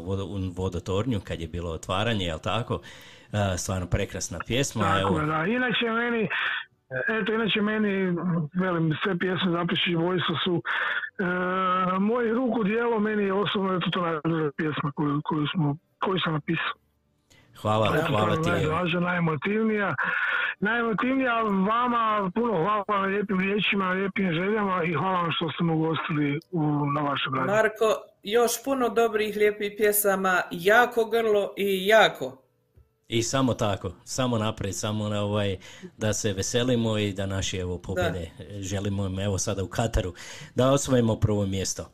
vodotornju, kad je bilo otvaranje, jel tako? A, stvarno prekrasna pjesma, Tako da. Inače meni, eto, inače meni, velim, sve pjesme Zapišić Vojsa su e, moje ruku dijelo, meni je osobno eto to najbolja pjesma koju, koju, smo, koju sam napisao. hvala, Eto, hvala ti. najdraža, najemotivnija. Najemotivnija vama, puno hvala na lijepim riječima, na lijepim željama i hvala vam što ste me ugostili u, na vašem radiju. Marko, još puno dobrih, lijepih pjesama, jako grlo i jako. I samo tako, samo naprijed, samo na ovaj, da se veselimo i da naši evo pobjede želimo im evo sada u Kataru da osvojimo prvo mjesto.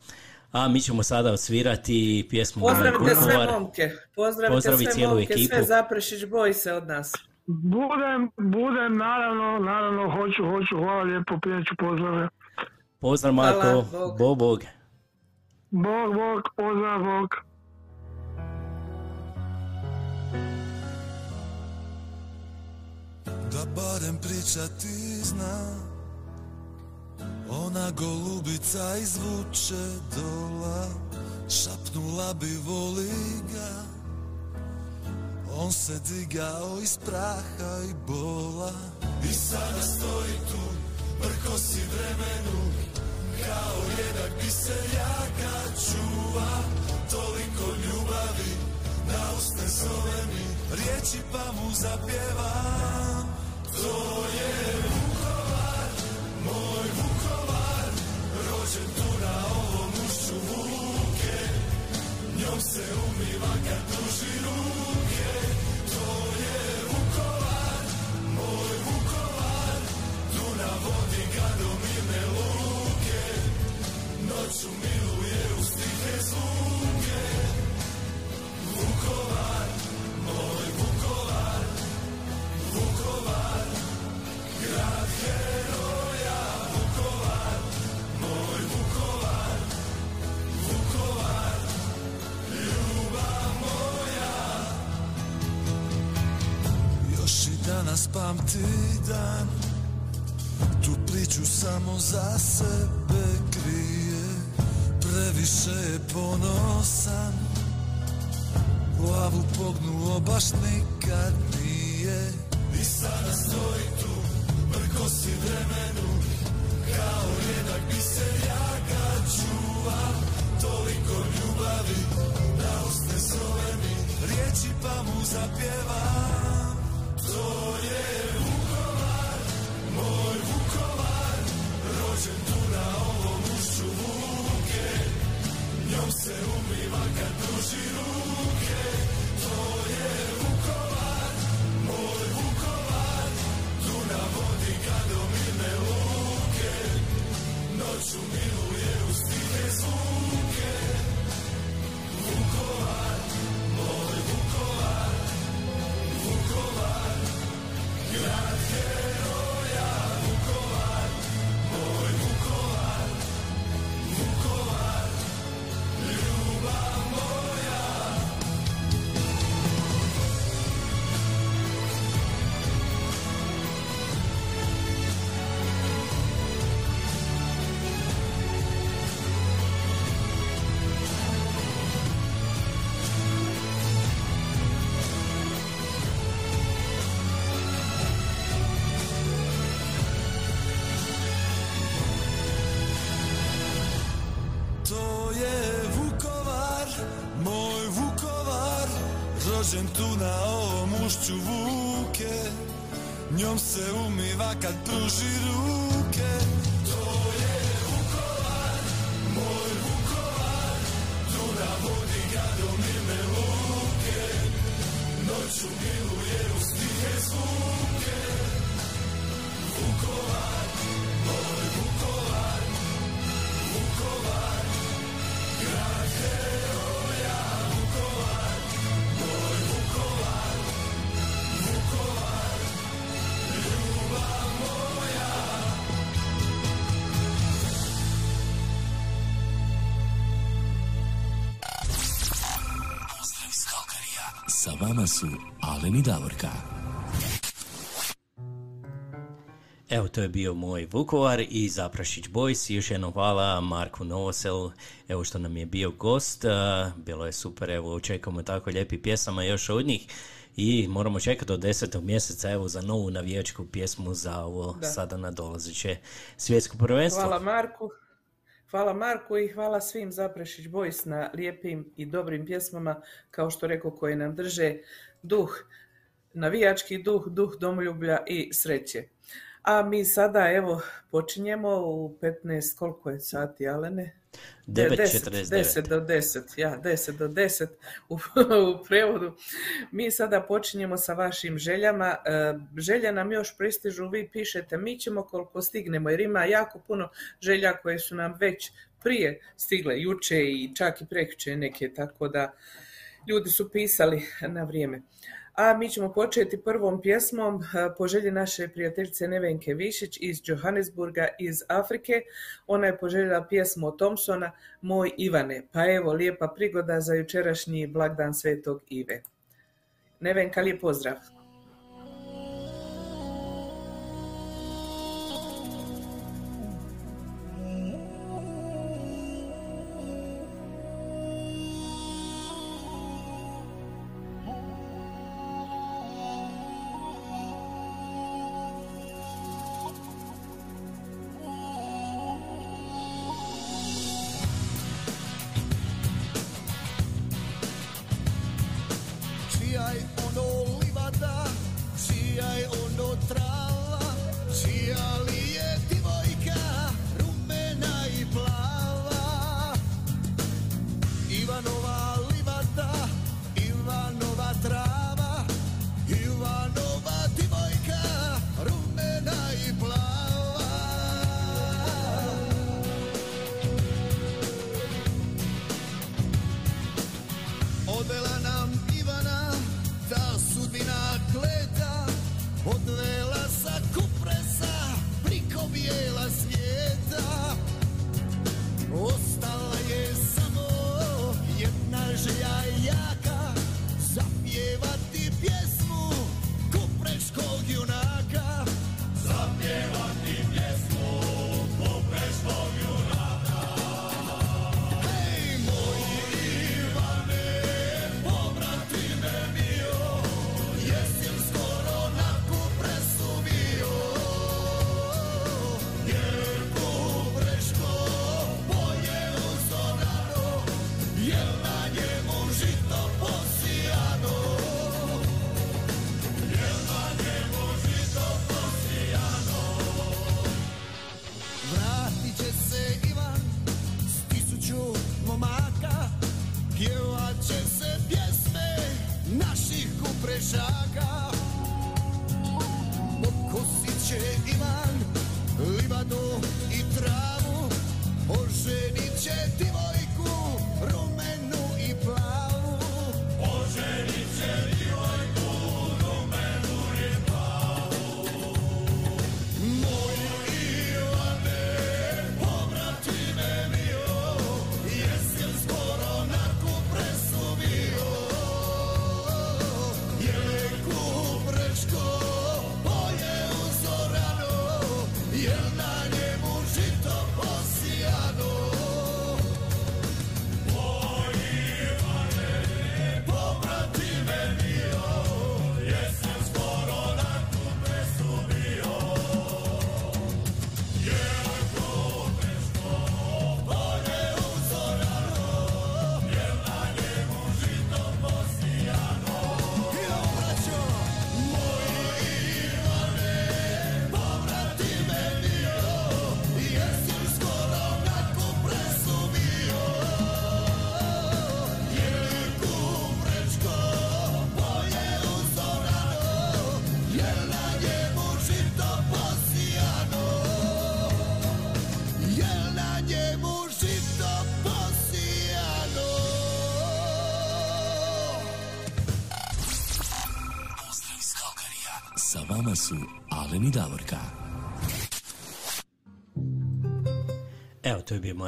A mi ćemo sada osvirati pjesmu Pozdravite sve momke. Pozdravite Pozdravi sve cijelu momke, ekipu. sve Zaprešić boj se od nas. Budem, budem, naravno, naravno, hoću, hoću, hvala lijepo, pijeću pozdrave. Pozdrav Hvala, Marko, Bog. Bog, Bog. Bog, Bog, pozdrav, Bog. Da barem priča ti zna. Ona golubica izvuče dola. Šapnula bi voli ga. On se digao iz praha i bola. I sada stoji tu Brko si vremenu. Kao jednak biseljaka čuva. Toliko ljubavi Na usne zove mi. Riječi pa mu zapjevam To za sebe krije. Previše je ponosan. Glavu pognuo baš rođen tu na ovom ušću Vuke. Njom se umiva kad pruži su Alen i Davorka. Evo, to je bio moj Vukovar i Zaprašić Boys. Još jednom hvala Marku Novoselu, evo što nam je bio gost. Bilo je super, evo, očekujemo tako lijepi pjesama još od njih. I moramo čekati do desetog mjeseca evo za novu navijačku pjesmu za ovo Da. sada nadolazeće svjetsko prvenstvo. Hvala Marku. Hvala Marku i hvala svim Zaprešić Boys na lijepim i dobrim pjesmama, kao što rekao, koje nam drže duh, navijački duh, duh domoljublja i sreće. A mi sada, evo, počinjemo u 15, koliko je sati, Alene? 9.49. 10 do 10, ja, 10 do 10 u, u prevodu. Mi sada počinjemo sa vašim željama. E, Želje nam još pristižu, vi pišete, mi ćemo koliko stignemo, jer ima jako puno želja koje su nam već prije stigle, juče i čak i prekjuče neke, tako da ljudi su pisali na vrijeme. A mi ćemo početi prvom pjesmom eh, po želji naše prijateljice Nevenke Višić iz Johannesburga iz Afrike. Ona je poželjela pjesmu Thompsona Moj Ivane. Pa evo, lijepa prigoda za jučerašnji blagdan Svetog Ive. Nevenka, lijep pozdrav.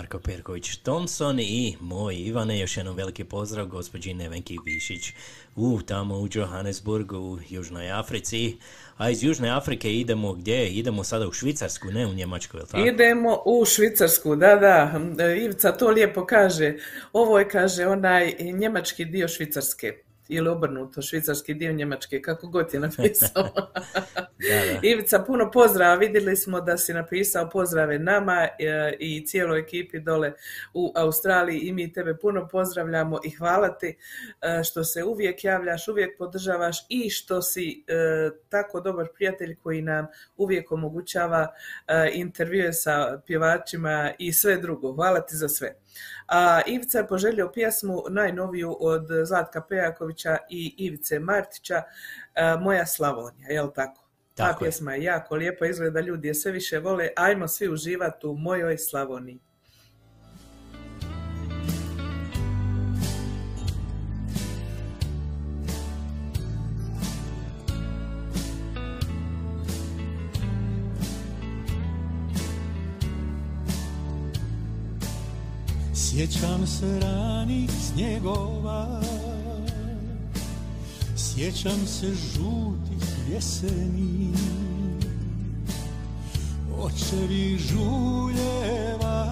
Marko Perković Thompson i moj Ivane, još jednom veliki pozdrav gospođi Nevenki Višić u tamo u Johannesburgu u Južnoj Africi. A iz Južne Afrike idemo gdje? Idemo sada u Švicarsku, ne u Njemačku, je li tako? Idemo u Švicarsku, da, da. Ivica to lijepo kaže. Ovo je, kaže, onaj njemački dio Švicarske. Ili obrnuto, švicarski dio Njemačke, kako god je napisao. Ivica, puno pozdrava. Vidjeli smo da si napisao pozdrave nama e, i cijeloj ekipi dole u Australiji i mi tebe puno pozdravljamo i hvala ti e, što se uvijek javljaš, uvijek podržavaš i što si e, tako dobar prijatelj koji nam uvijek omogućava intervjue sa pjevačima i sve drugo. Hvala ti za sve. A Ivica je poželio pjesmu najnoviju od Zlatka Pejakovića i Ivice Martića, e, Moja Slavonija, jel tako? Ta Tako je. pjesma je jako lijepo, izgleda ljudi je sve više vole. Ajmo svi uživati u mojoj Slavoniji. Sjećam se ranih snjegova. Sjećam se žutih jeseni. Očevih žuljeva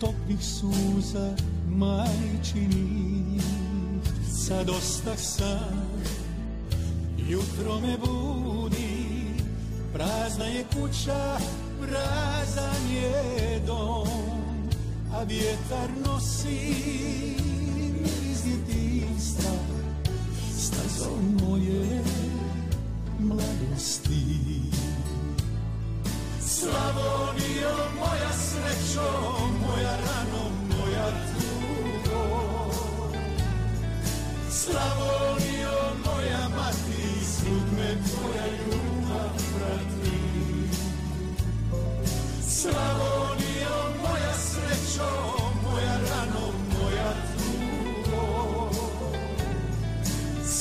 Toplih suza majčinih. Sad ostah sam Jutro me budi Prazna je kuća, prazan je dom A vjetar nosi iz djetinstva Stazom moje mladosti Slavonijo moja srećo, moja rano, moja tugo Slavonijo moja mati, svud me tvoja ljubav prati. Slavonijo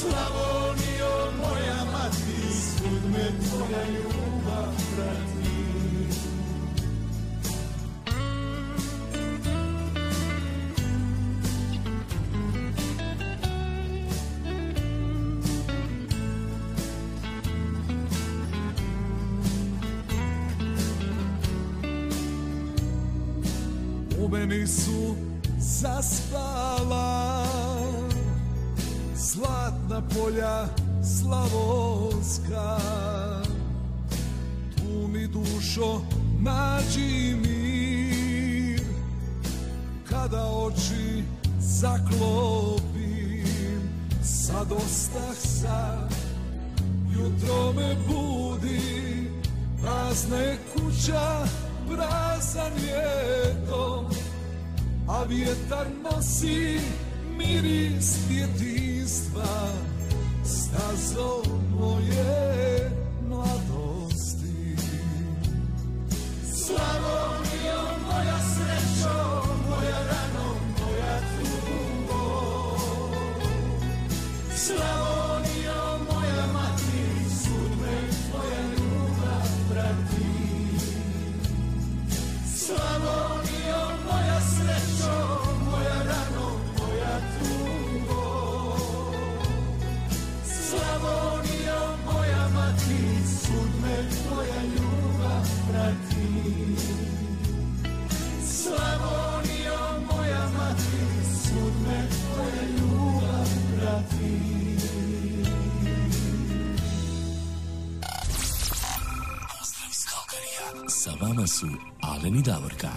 Slavonijo moja mati, svud me tvoja ljubav prati. U meni su zaspala Zlatna polja slavonska. Tu mi dušo nađi mir. Kada oči zaklopim Sad ostah sam. Jutro me budi Prazna kuća Prazan je dom A vjetar nosi Miris djetinstva Stazom moje mladosti. Slavonijo Vama su Alen i Davorka.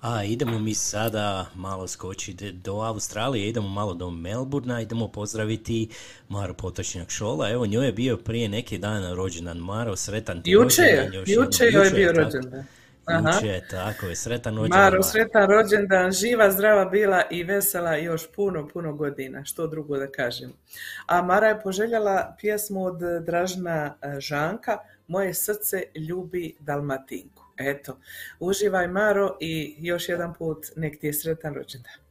A idemo mi sada malo skočiti do Australije, idemo malo do Melburna, idemo pozdraviti Maru Potočnjak Šola. Evo, njoj je bio prije neki dan rođendan. Maro, sretan ti Juče je, rođendan još jednom. juče joj je bio rođendan. Juče, tako je, sretan rođendan. Maro, sretan rođendan, živa, zdrava bila i vesela još puno, puno godina, što drugo da kažem. A Mara je poželjela pjesmu od Dražna e, Žanka, Moje srce ljubi Dalmatinku. Eto, uživaj Maro i još jedan put nek ti je sretan rođendan.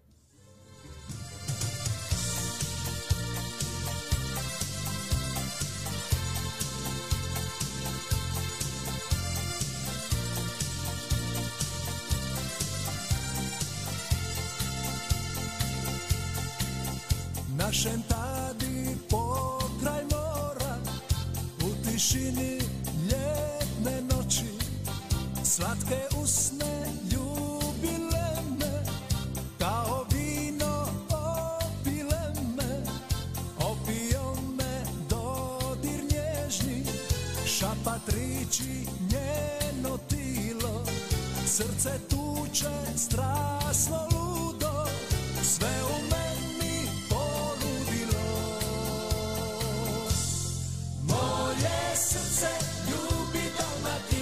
Tadi pokraj mora u tišini ljetne noći. Slatke usne ljubile me kao vino opile me. Opio me dodir nježni šapat riči njeno tilo. Srce tuče strasno ludo sve u srce ljubi Dalmatinku,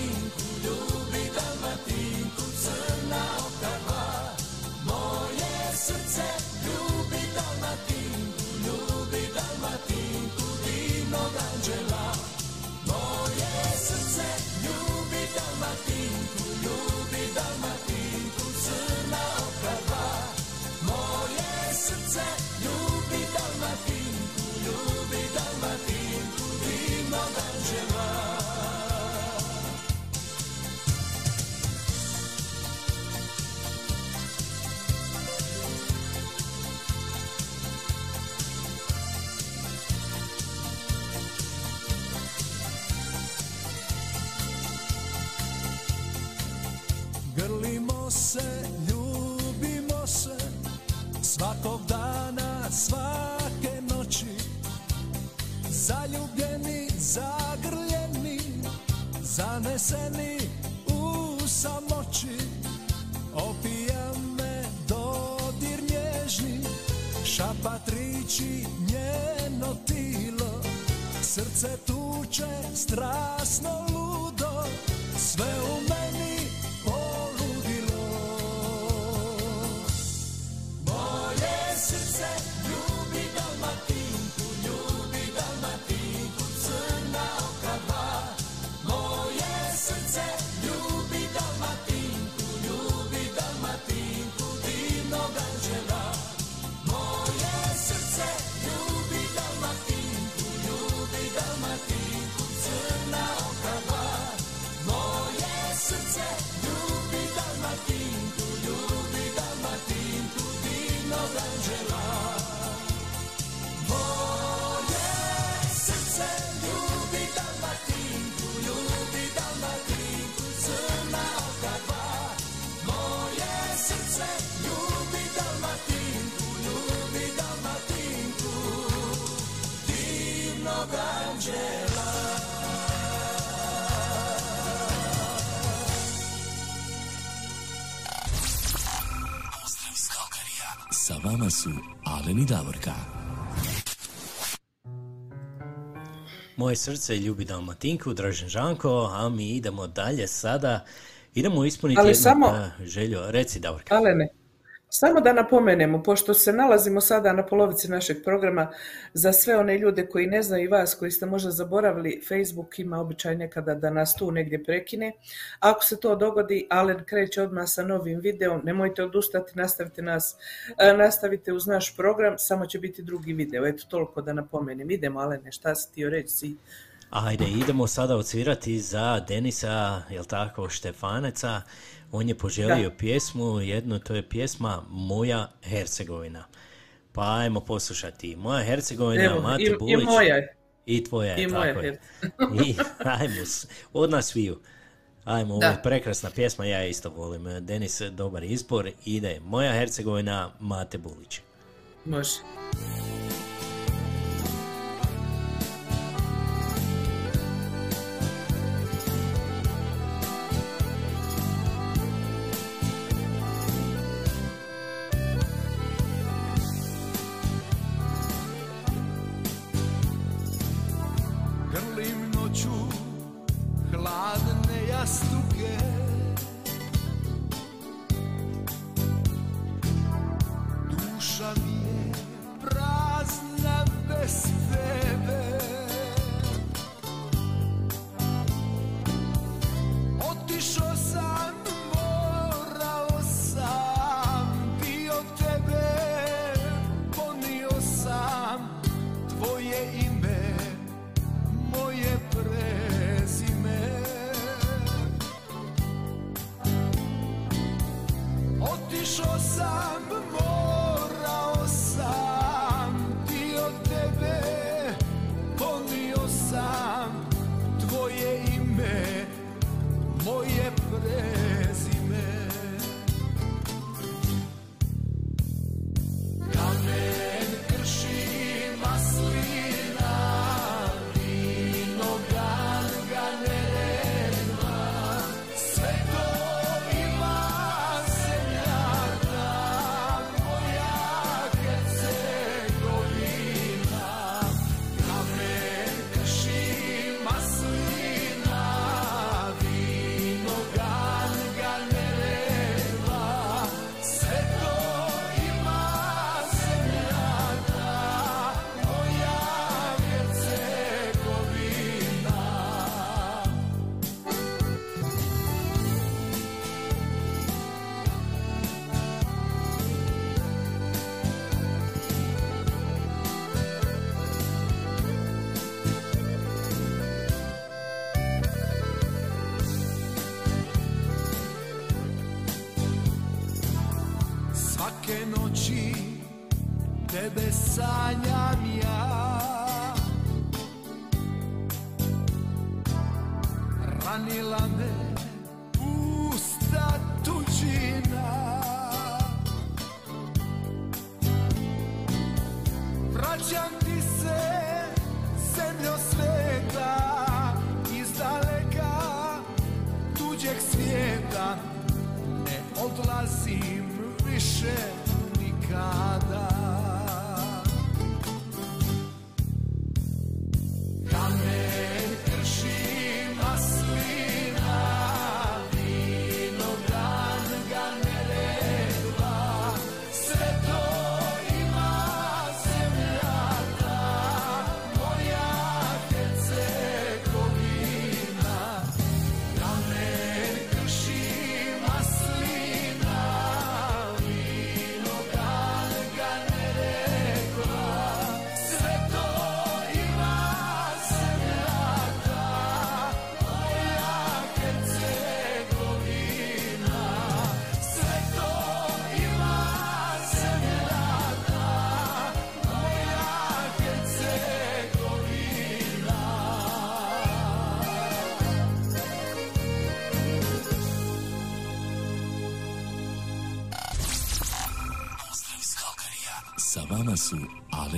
se, ljubimo se. Svakog dana, svake noći. Zaljubljeni, zagrljeni Zaneseni u samoći. Opija me dodir nježni Šapat riči njeno tilo. Srce tuče strasno ludo Sve u meni vama su Alen i Davorka. Moje srce ljubi Dalmatinku, Dražen Žanko, a mi idemo dalje sada. Idemo ispuniti Ali jednu samo- a, želju. Reci, Davorka. Alene, samo da napomenemo, pošto se nalazimo sada na polovici našeg programa, za sve one ljude koji ne znaju i vas, koji ste možda zaboravili, Facebook ima običaj nekada da nas tu negdje prekine. Ako se to dogodi, Alen kreće odmah sa novim videom, nemojte odustati, nastavite nas, e, nastavite uz naš program, samo će biti drugi video. Eto, toliko da napomenem. Idemo, Alene, šta si htio reći? Ajde, idemo sada odsvirati za Denisa, jel tako, Štefaneca. On je poželio Da. pjesmu, jednu, to je pjesma Moja Hercegovina. Pa ajmo poslušati. Moja Hercegovina, Evo, Mate i- i Bulić. moja je. I tvoja je, I tako moja je. I, ajmo, od nas sviju. Ajmo, ovo je prekrasna pjesma, ja isto volim. Denis, dobar izbor. Ide Moja Hercegovina, Mate Bulić. Može.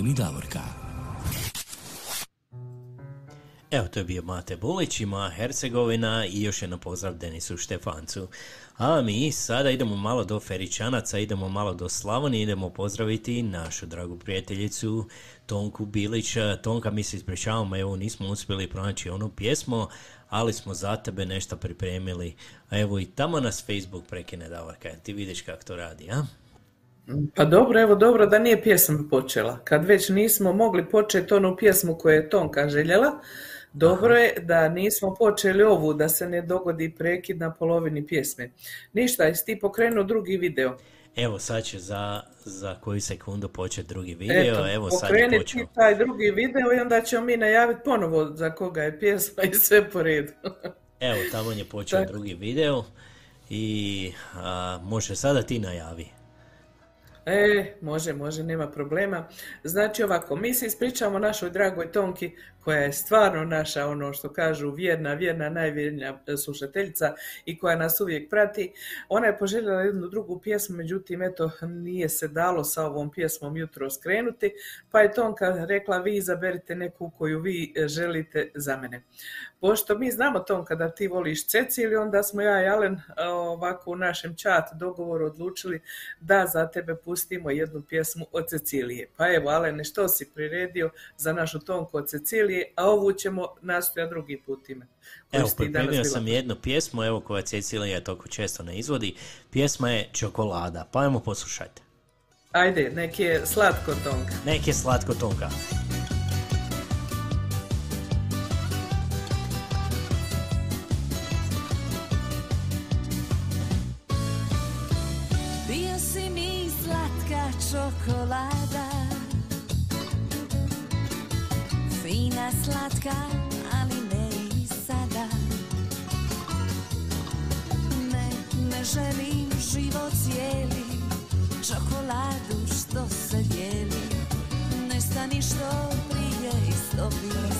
Alen i Davorka. Evo, to je bio Mate Bulić i moja Hercegovina i još jedno pozdrav Denisu Štefancu. A mi sada idemo malo do Feričanaca, idemo malo do Slavonije, idemo pozdraviti našu dragu prijateljicu Tonku Bilić. Tonka, mi se ispričavamo, evo nismo uspjeli pronaći onu pjesmu, ali smo za tebe nešto pripremili. A evo i tamo nas Facebook prekine Davorka, ti vidiš kako to radi, a? Pa dobro, evo dobro da nije pjesma počela. Kad već nismo mogli početi onu pjesmu koju je Tonka željela, dobro je da nismo počeli ovu, da se ne dogodi prekid na polovini pjesme. Ništa, jesi ti pokrenuo drugi video? Evo sad će za, za koju sekundu početi drugi video, evo sad je pokreni počeo. ti taj drugi video i onda ćemo mi najaviti ponovo za koga je pjesma i sve po redu. Evo, tamo je počeo drugi video i a, može sada ti najavi. E, može, može, nema problema. Znači ovako, mi se ispričamo našoj dragoj Tonki, koja je stvarno naša, ono što kažu, vjerna, vjerna, najvjernija slušateljica i koja nas uvijek prati. Ona je poželjela jednu drugu pjesmu, međutim, eto, nije se dalo sa ovom pjesmom jutro skrenuti, pa je Tonka rekla, vi izaberite neku koju vi e, želite za mene. Pošto mi znamo Tonka da ti voliš Ceciliju, onda smo ja i Alen a, ovako u našem chat dogovoru odlučili da za tebe pustimo jednu pjesmu od Cecilije. Pa evo, Alene, što si priredio za našu Tonku od Cecilije, a ovu ćemo nastojati drugi put ime. Evo, pripremio sam jednu pjesmu, evo koja Cecilija toliko često ne izvodi. Pjesma je Čokolada, pa ajmo poslušajte. Ajde, nek je slatko Tonka. Nek je slatko tonka. Slatka, ali ne i sada. Ne, ne želim život cijeli Čokoladu što se dijeli Nestani što prije se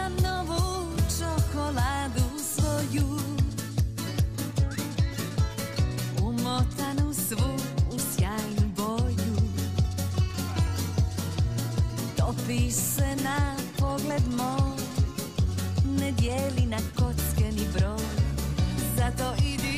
imam novu čokoladu svoju. Umotanu svu u sjajnu boju. Topi se na pogled moj Ne dijeli na kocke ni broj. Zato idi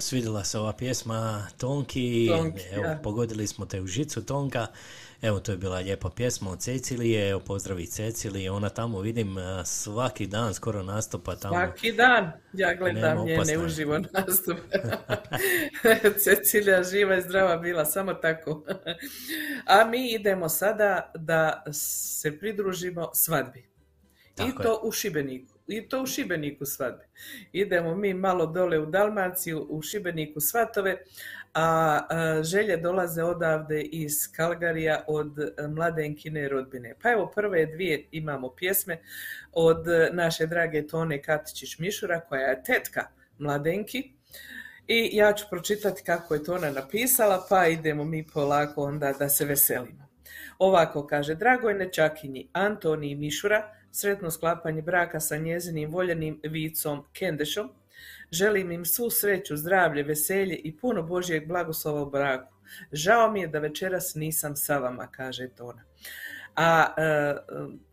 Evo, svidjela se ova pjesma Tonki, Tonki, evo, da. pogodili smo te u žicu Tonka, evo, to je bila lijepa pjesma od Cecilije, evo, pozdravi Cecilije, ona tamo vidim svaki dan skoro nastupa tamo. Svaki dan ja gledam njene uživo nastupe. Cecilija živa i zdrava bila, samo tako. A mi idemo sada da se pridružimo svadbi. Tako I to u Šibeniku. I to u Šibeniku svadbi. Idemo mi malo dole u Dalmaciju, u Šibeniku svatove, a, želje dolaze odavde iz Kalgarija od a, mladenkine rodbine. Pa evo prve dvije imamo pjesme od a, naše drage Tone Katičić-Mišura koja je tetka mladenki. I ja ću pročitati kako je to ona napisala, pa idemo mi polako onda da se veselimo. Ovako kaže, dragoj nečakinji Antoniji Mišura, sretno sklapanje braka sa njezinim voljenim vicom Kendešom, želim im svu sreću, zdravlje, veselje i puno Božjeg blagoslova u braku. Žao mi je da večeras nisam sa vama, kaže Tona. A e,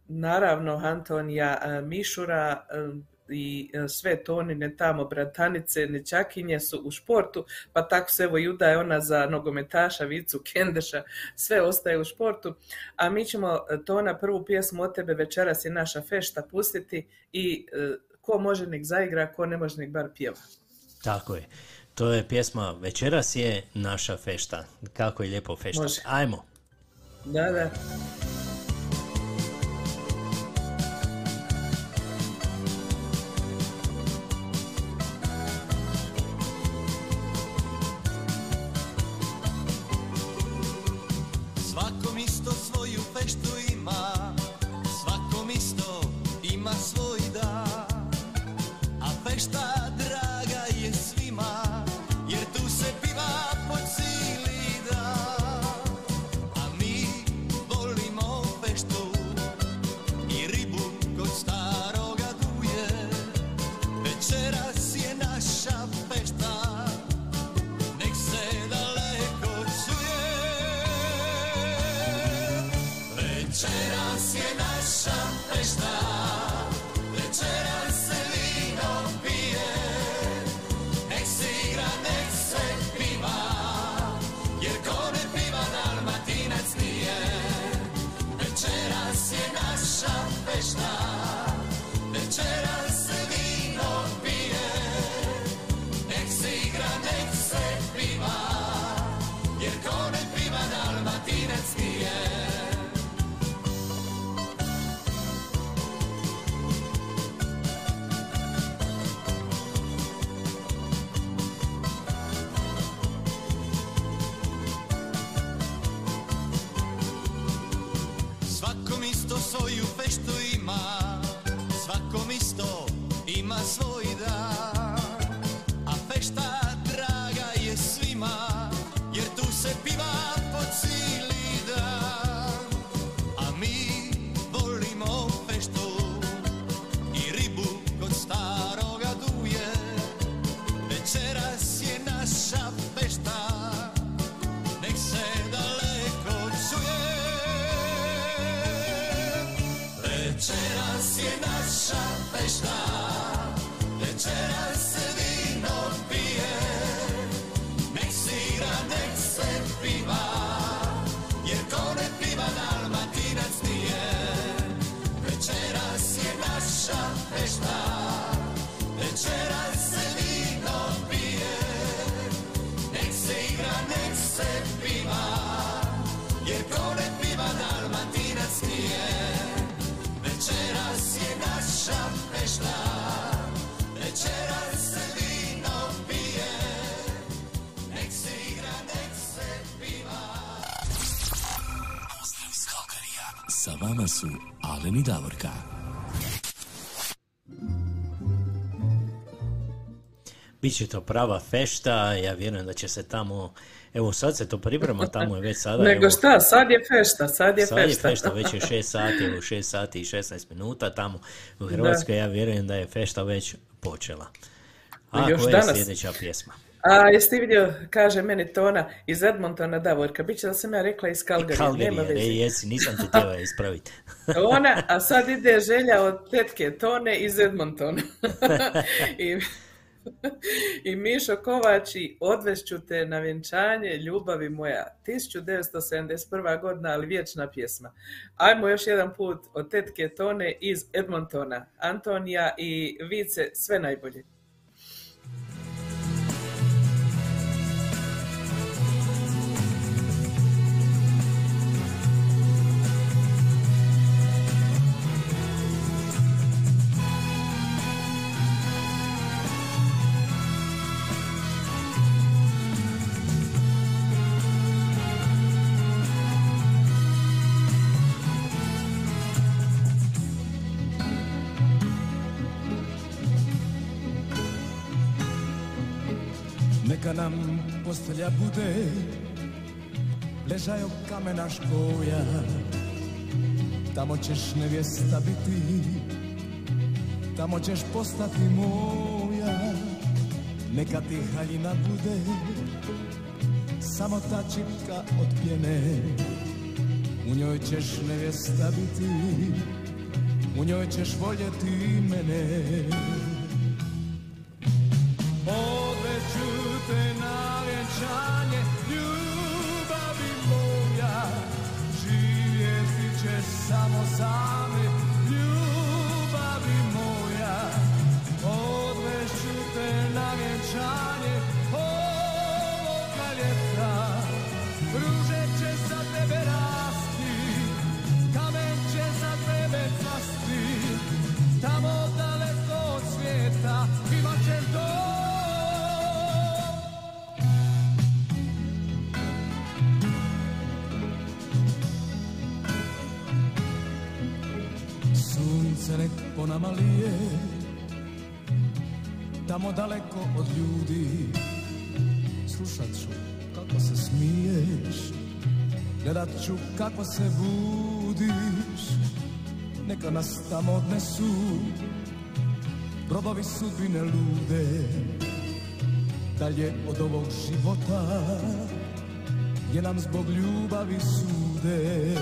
naravno Antonija e, Mišura e, i e, sve Tonine tamo bratanice, nečakinje su u športu, pa tako se evo Juda je ona za nogometaša, Vicu Kendeša, sve ostaje u športu, a mi ćemo e, Tona prvu pjesmu od tebe večeras je naša fešta pustiti i e, ko može nek zaigra, ko ne može nek bar pjeva. Tako je. To je pjesma Večeras je naša fešta. Kako je lijepo fešta. Može. Ajmo. Da, da. Večeras je naša su Alen i Davorka. Biće to prava fešta, ja vjerujem da će se tamo, evo sad se to priprema, tamo je već sada. Nego evo, šta, sad je fešta, sad je Sad je fešta. fešta, već je 6 sati, evo 6 sati i 16 minuta tamo u Hrvatskoj, ja vjerujem da je fešta već počela. A Još koja je danas. sljedeća pjesma? A jesi ti vidio, kaže meni Tona iz Edmontona Davorka, bit će da sam ja rekla iz Calgary, nema veze. jesi, nisam te htjela ispraviti. Ona, a sad ide želja od tetke Tone iz Edmontona. I, I Mišo Kovači, odvešću te na vjenčanje ljubavi moja. 1971. godina, ali vječna pjesma. Ajmo još jedan put od tetke Tone iz Edmontona. Antonija i Vice, sve najbolje. Postelja bude ležajo kamena škoja Tamo ćeš nevjesta biti Tamo ćeš postati moja. Neka ti haljina bude Samo ta čipka od pjene. U njoj ćeš nevjesta biti U njoj ćeš voljeti mene. Odveću te na vjenčanje, ljubavi moja, živjeti ćeš samo same, Tamo daleko od ljudi. Slušat ću kako se smiješ. Gledat ću kako se budiš. Neka nas tamo odnesu. Brodovi sudbine lude. Dalje od ovog života. Gdje nam zbog ljubavi sude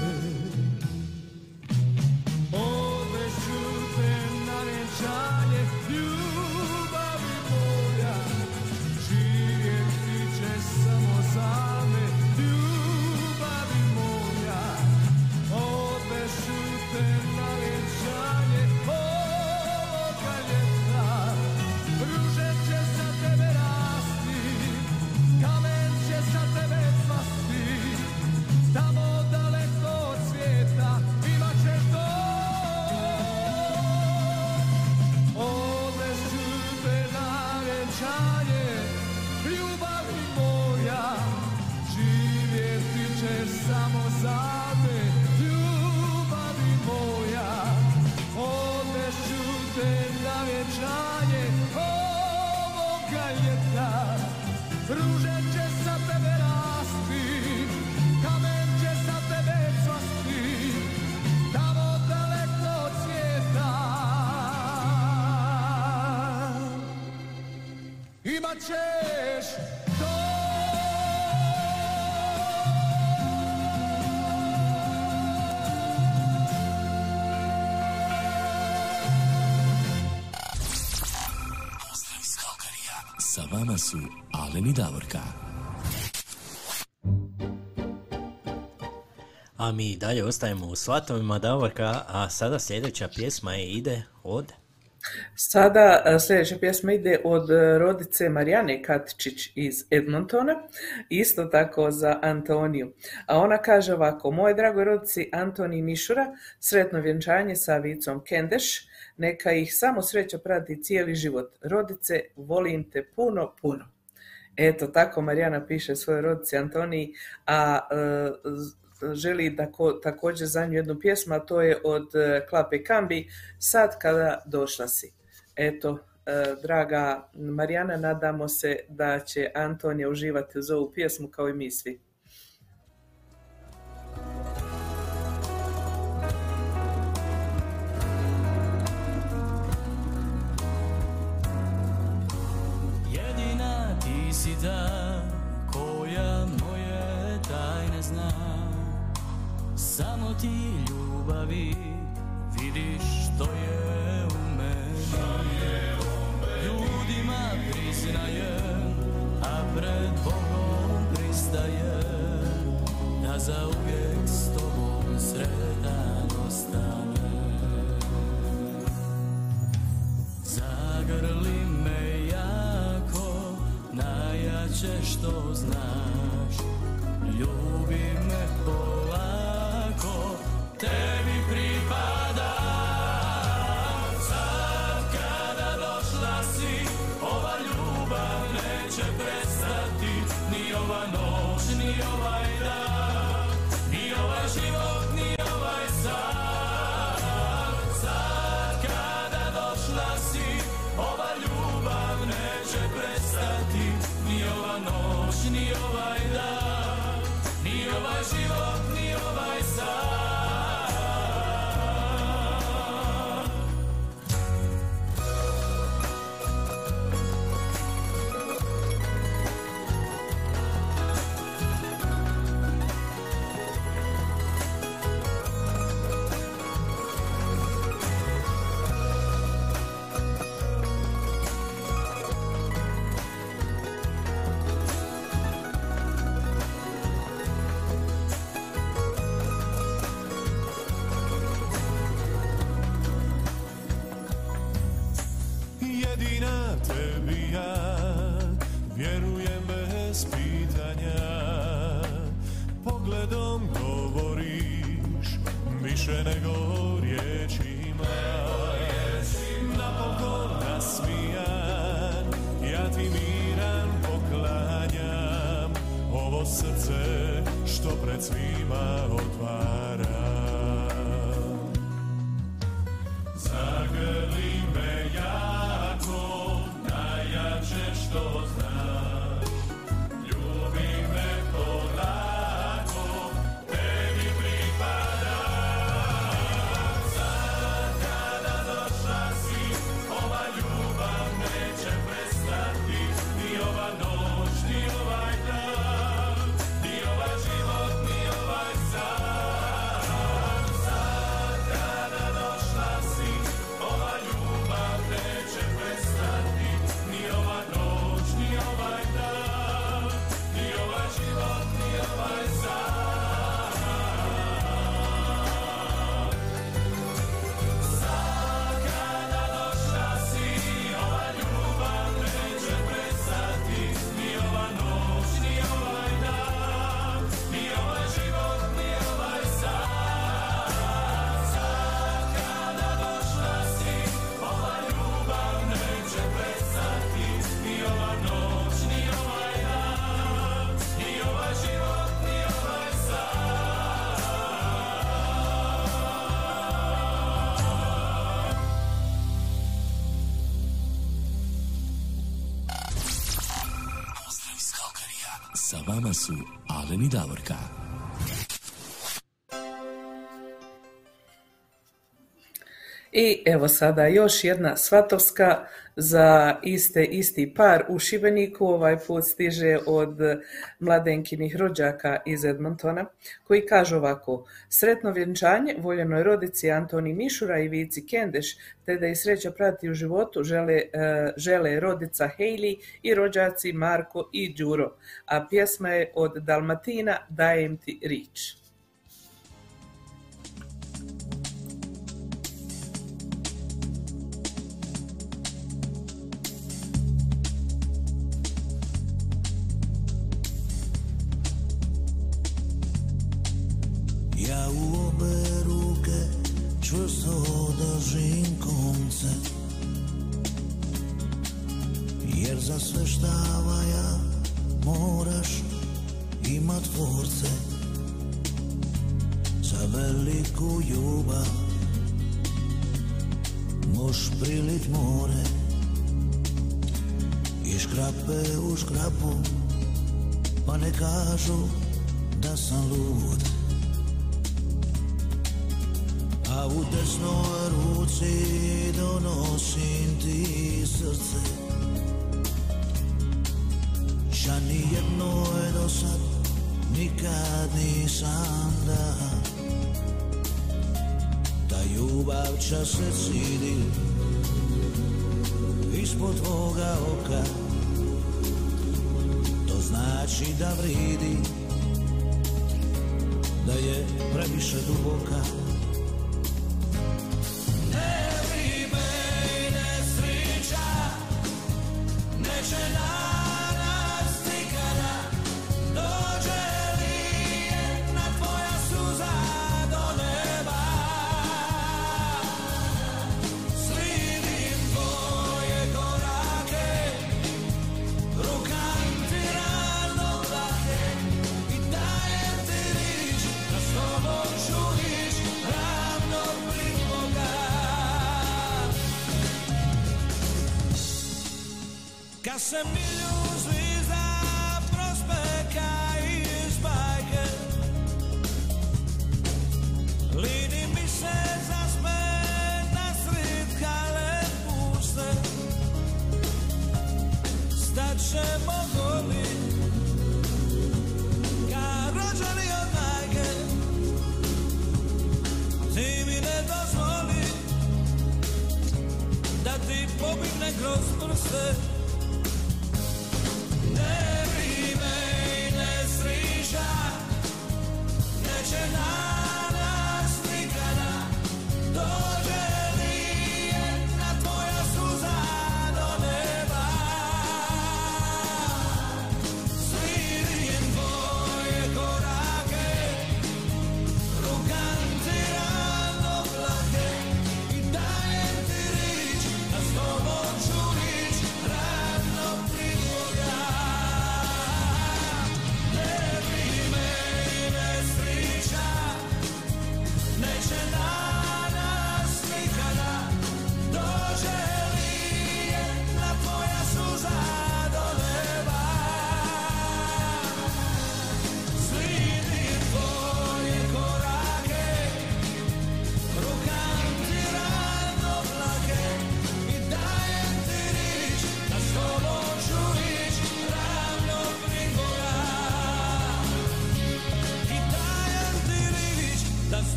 su Alen i Davorka. A mi i dalje ostajemo u Svatovima Davorka, a sada sljedeća pjesma je ide od... Sada e, sljedeća pjesma ide od e, rodice Marijane Katčić iz Edmontona, isto tako za Antoniju. A ona kaže ovako, moje dragoj rodici Antoni Mišura, sretno vjenčanje sa Vicom Kendeš, neka ih samo sreća prati cijeli život. Rodice, volim te puno, puno. Eto, tako Marijana piše svojoj rodici Antoniji, a e, želi da ko, također za nju jednu pjesmu, a to je od e, Klape Kambi, Sad kada došla si. Eto, e, draga Marijana, nadamo se da će Antonija uživati uz ovu pjesmu kao i mi svi. Si ta koja moje tajne zna. Samo ti ljubavi vidiš što je u meni. Ljudima priznajem, a pred Bogom pristajem Da zauvijek s tobom sretan ostanem Zagrli najjače što znaš. Ljubi me polako, tebi pripada. Sad kada došla si, ova ljubav neće prestati. Ni ova noć, ni ovaj vama su Alen i Davorka. I evo sada još jedna svatovska za iste, isti par u Šibeniku. Ovaj put stiže od mladenkinih rođaka iz Edmontona koji kaže ovako Sretno vjenčanje voljenoj rodici Antoni Mišura i Vici Kendeš te da i sreća prati u životu žele, e, žele rodica Hailey i rođaci Marko i Đuro. A pjesma je od Dalmatina Dajem ti rič. Ja u obe ruke čvrsto držim konce. Jer za sve šta valja moraš imat tvorce veliku ljubav Moš prilit more. I škrape u škrapu Pa ne kažu da sam lud A u desnoj ruci donosim ti srce. Ša nijednoj do sad nikad nisam da Ta ljubav čas se cidi Ispod tvoga oka. To znači da vridi Da je previše duboka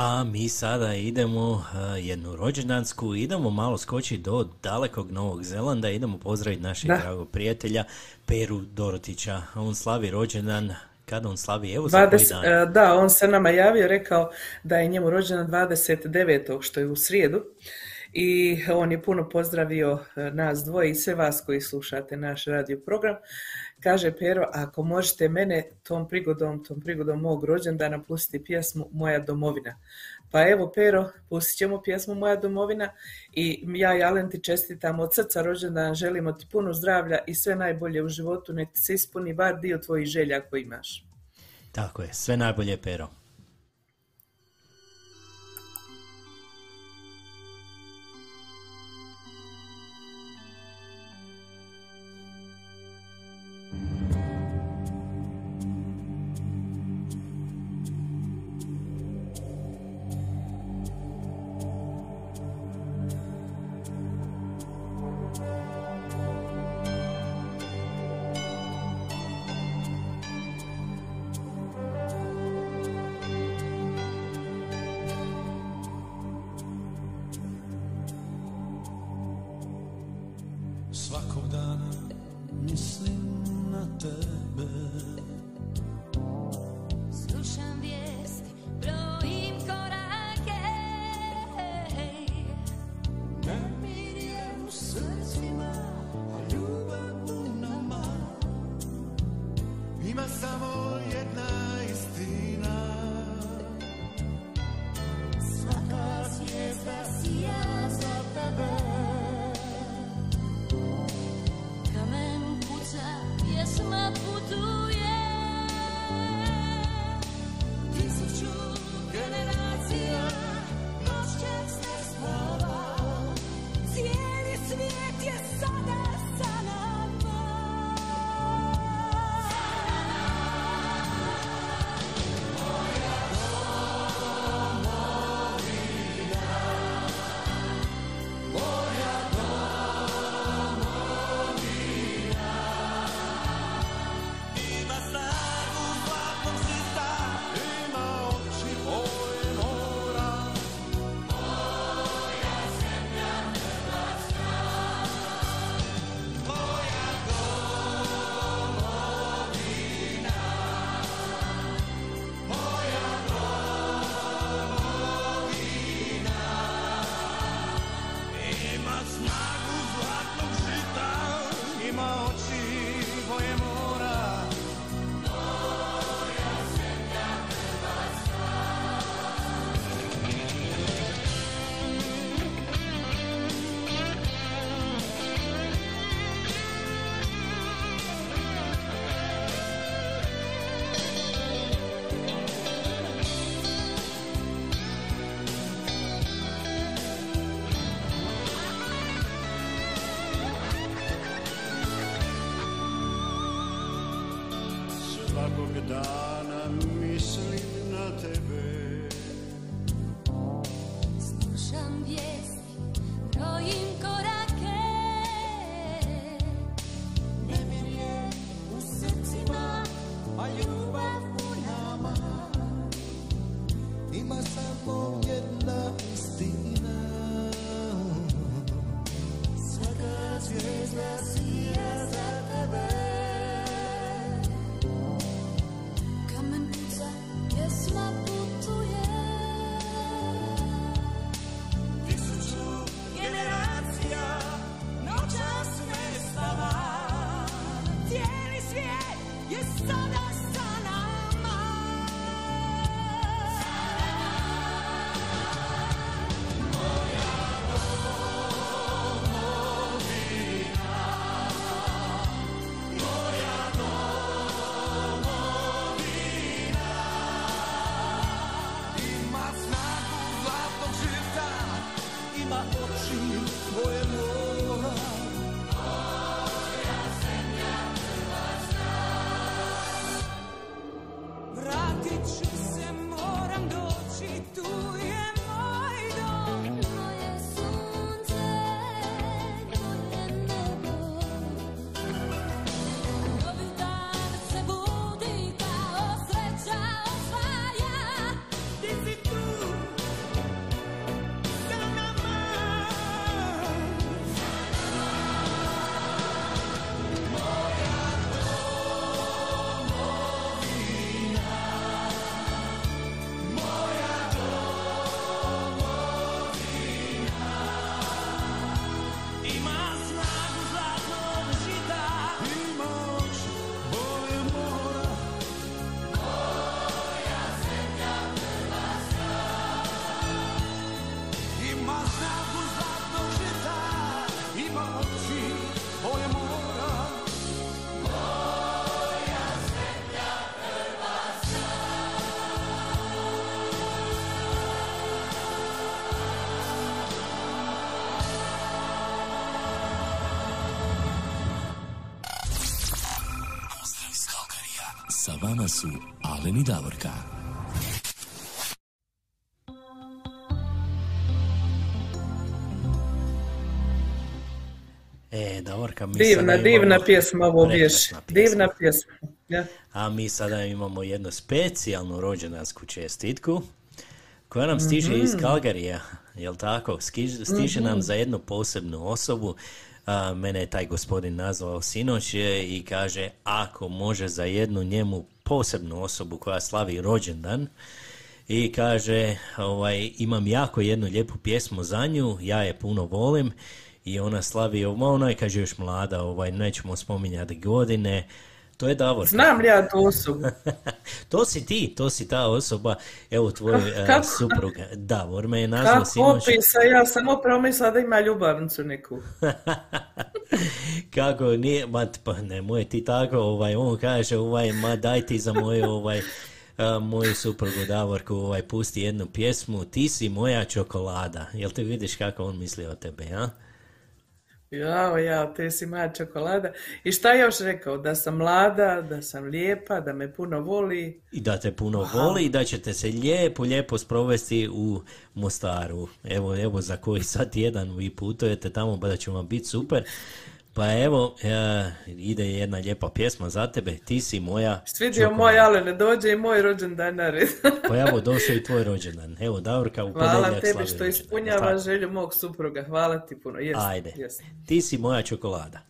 A mi sada idemo a, jednu rođendansku, idemo malo skočiti do dalekog Novog Zelanda, idemo pozdraviti našeg Da. dragog prijatelja Peru Dorotića. On slavi rođendan, kada on slavi, evo za koji 20, dan. e, da, on se nama javio, rekao da je njemu rođendan 29. što je u srijedu i on je puno pozdravio e, nas dvoje i sve vas koji slušate naš radio program. Kaže Pero, ako možete mene tom prigodom, tom prigodom mog rođendana pustiti pjesmu Moja domovina. Pa evo Pero, pustit ćemo pjesmu Moja domovina i ja i Alen ti čestitam od srca rođendan, želimo ti puno zdravlja i sve najbolje u životu, nek ti se ispuni bar dio tvojih želja koji imaš. Tako je, sve najbolje Pero. su i Davorka. E, Davorka, mi divna, sada divna imamo... pjesma ovo vješ. Divna pjesma. Ja. A mi sada imamo jednu specijalnu rođendansku čestitku koja nam stiže mm-hmm. iz mhm. Kalgarija, jel tako? Stiže mm-hmm. nam mhm. za jednu posebnu osobu. A, mene je taj gospodin nazvao sinoć e, i kaže ako može za jednu njemu posebnu osobu koja slavi rođendan i kaže ovaj, imam jako jednu lijepu pjesmu za nju, ja je puno volim i ona slavi, ona je kaže još mlada, ovaj, nećemo spominjati godine, to je Davor. Znam li ja tu osobu? to si ti, to si ta osoba, evo tvoj eh, kako? suprug. Davor me je nazvao Kako sinoć. opisa, ja sam upravo mislila da ima ljubavnicu neku. Kako nije, ma pa nemoj ti tako, ovaj, on kaže, ovaj, ma daj ti za moju, ovaj, a, moju suprugu Davorku, ovaj, pusti jednu pjesmu, ti si moja čokolada. Jel ti vidiš kako on misli o tebe, ja? Jao, ja, te si moja čokolada. I šta je još rekao? Da sam mlada, da sam lijepa, da me puno voli. I da te puno voli i da ćete se lijepo, lijepo sprovesti u Mostaru. Evo, evo za koji sad jedan vi putujete tamo, pa da će vam biti super. Pa evo, e, ide jedna lijepa pjesma za tebe, ti si moja Svidio moj Alene, dođe i moj rođendan na red. Pa evo, došao i tvoj rođendan. Evo, Davorka u Hvala tebi što ispunjava želju mog supruga. Hvala ti puno. Jest, Ajde, jest. ti si moja čokolada.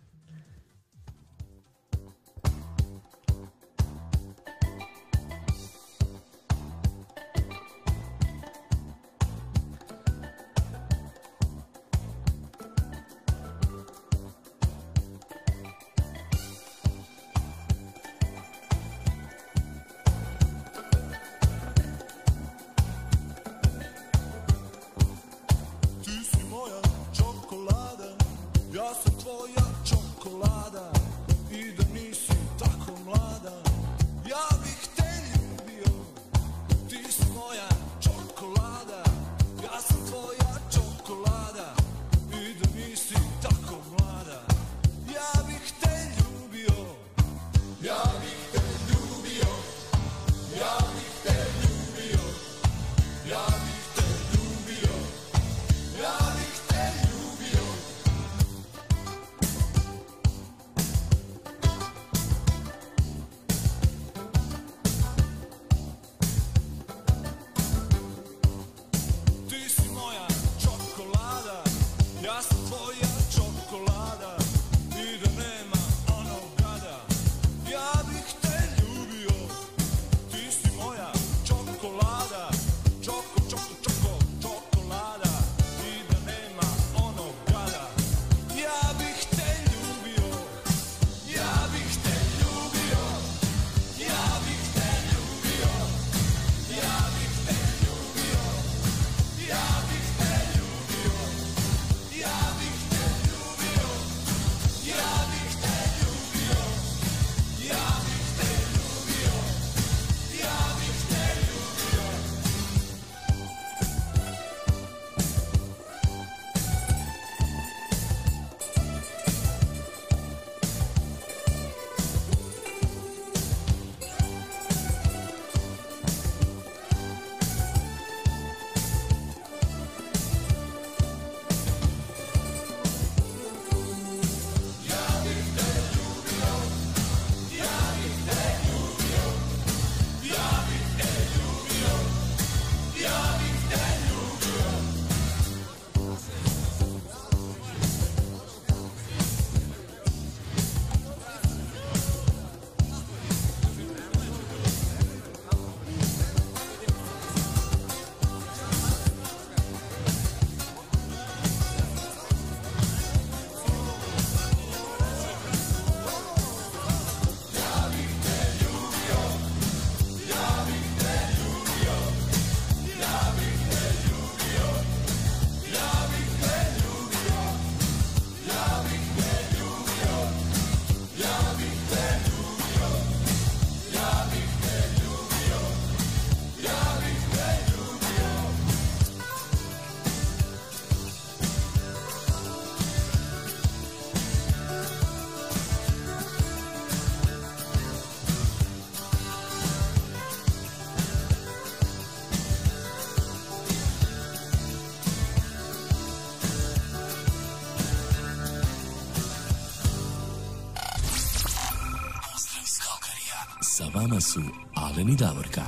Vama su Alen i Davorka.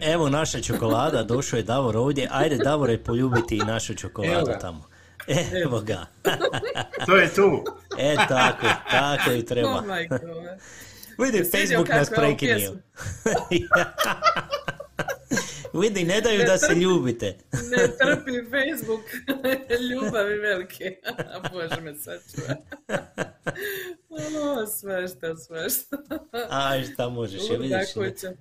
Evo naša čokolada, došao je Davor ovdje. Ajde, Davore, poljubiti i našu čokoladu tamo. Evo ga. To je tu. E, tako, tako i treba. Oh my god. Vidi, Facebook nas prekinio. Vidi, ne daju da se ljubite. Ne trpi Facebook ljubavi velike. Bože me sačuva. Ono, smešta, smešta. A šta možeš, je Luda vidiš? Ne, kuća.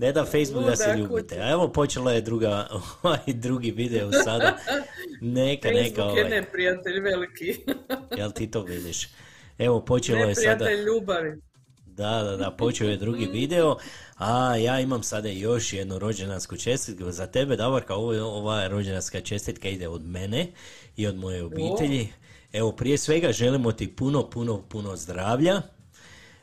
ne da Facebook da se ljubite. A evo počela je druga, ovaj drugi video sada. Neka, neka Facebook je ovaj. neprijatelj veliki. Jel ti to vidiš? Evo počelo je sada. Neprijatelj ljubavi. Da, da, da, počeo je drugi video, a ja imam sada još jednu rođendansku čestitku za tebe, Davorka, ovo, ova rođendanska čestitka ide od mene i od moje obitelji. Evo, prije svega želimo ti puno, puno, puno zdravlja,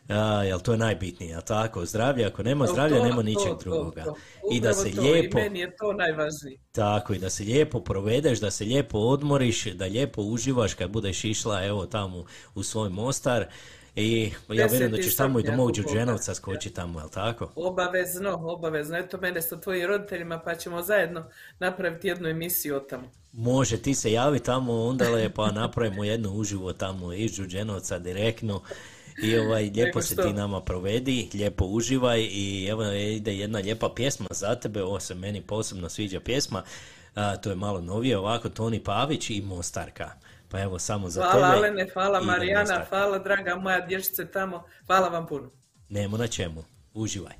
a, jel to je najbitnije, a tako, zdravlja, ako nema zdravlja, to, nema ničeg to, drugoga. to. I da se to, lijepo, I meni je to najvažnije. tako, i da se lijepo provedeš, da se lijepo odmoriš, da lijepo uživaš kad budeš išla, evo, tamo u svoj Mostar, i ja vjerujem da 10. ćeš tamo i do da. Đurđenovca skočiti tamo, jel tako? Obavezno, obavezno. Eto mene sa tvojim roditeljima pa ćemo zajedno napraviti jednu emisiju o tamo. Može, ti se javi tamo, onda le, pa napravimo jednu uživo tamo iz Đurđenovca direktno. I ovaj, lijepo se ti nama provedi, lijepo uživaj i evo ide jedna lijepa pjesma za tebe, ovo se meni posebno sviđa pjesma, a, to je malo novije ovako, Toni Pavić i Mostarka. Pa evo samo za Hvala tebe. Alene, hvala Marijana, hvala draga moja dječice tamo. Hvala vam puno. Nemo na čemu, uživaj.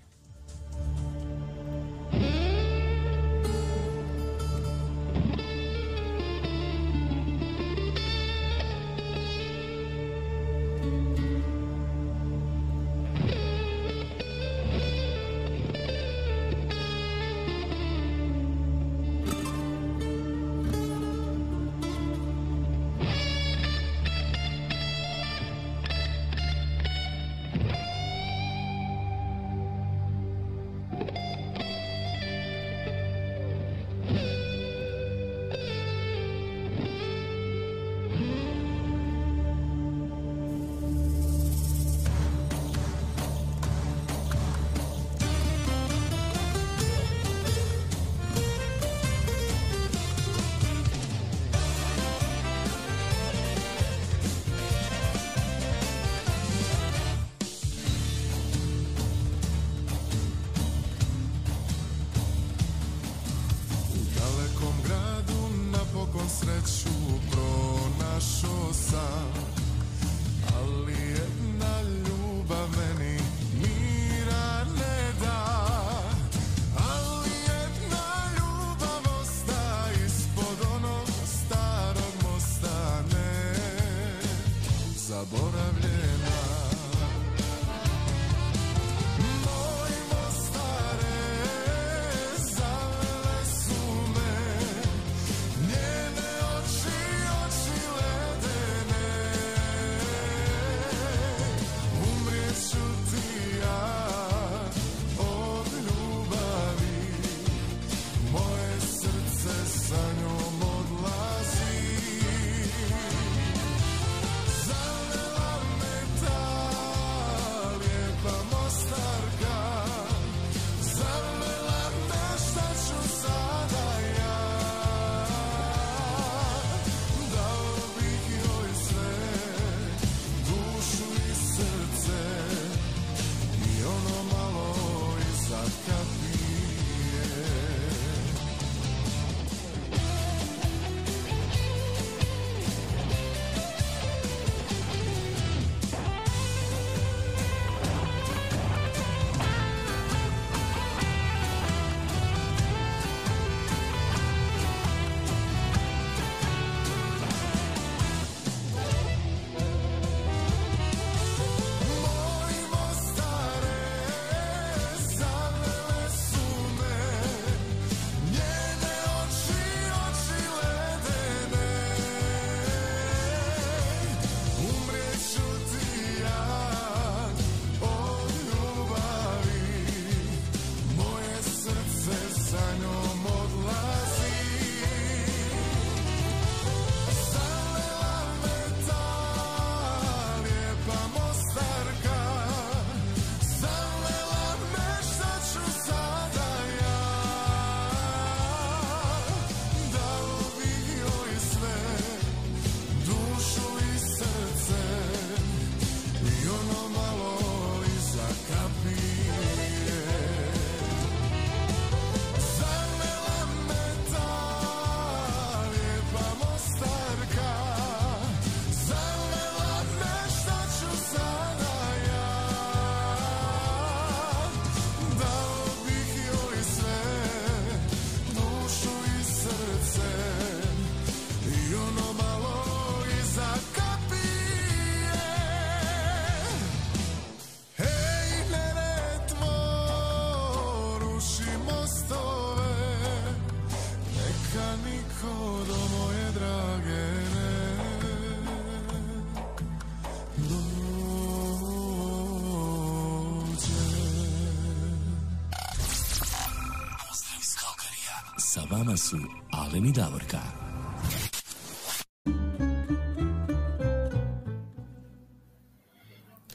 Sa vama su Alen i Davorka.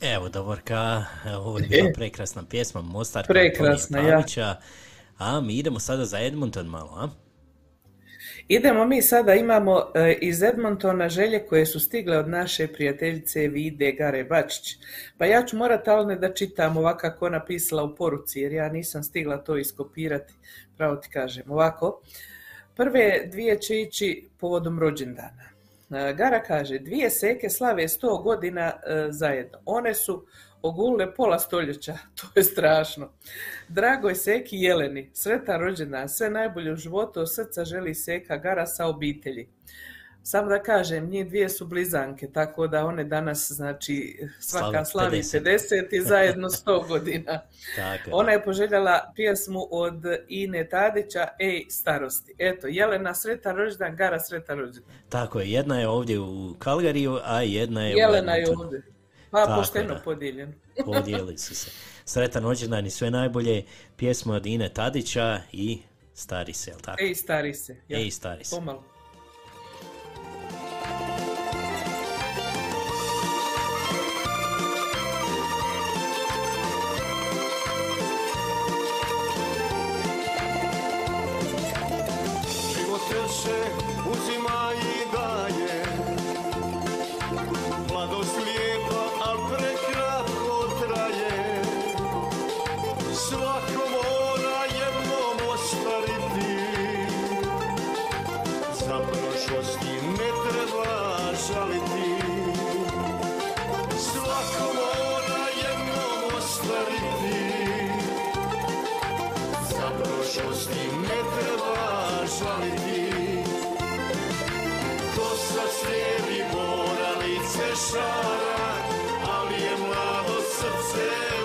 Evo, Davorka, ovo je bila prekrasna pjesma Mostar Prekrasna, ja. A mi idemo sada za Edmonton malo, a? Idemo mi sada, imamo e, iz Edmontona želje koje su stigle od naše prijateljice Vide Gare Bačić. Pa ja ću morat Alne da čitam ovako kako ona pisala u poruci, jer ja nisam stigla to iskopirati, pravo ti kažem. Ovako, prve dvije će ići povodom rođendana. E, Gara kaže, dvije seke slave 100 godina e, zajedno. One su ogulile pola stoljeća, to je strašno. Dragoj Seki Jeleni, sretan rođendan, sve najbolje u životu, od srca želi Seka Gara sa obitelji. Samo da kažem, njih dvije su blizanke, tako da one danas, znači, svaka slavi 50. 50 i zajedno 100 godina. Tako je. Ona je poželjela pjesmu od Ine Tadića, Ej, starosti. Eto, Jelena, sretan rođendan, Gara, sretan rođendan. Tako je, jedna je ovdje u Kalgariju, a jedna je Jelena u je Edmontonu. ovdje. Pa, Tako, pošteno da. podijeljeno. Podijeli su se. Sretan rođendan i sve najbolje pjesme od Ine Tadića i Stari se, jel tako? Ej, stari se. Ja. Ej, stari se. Pomalo. Život žaliti Kosa slijedi mora lice šara Ali je mlado srce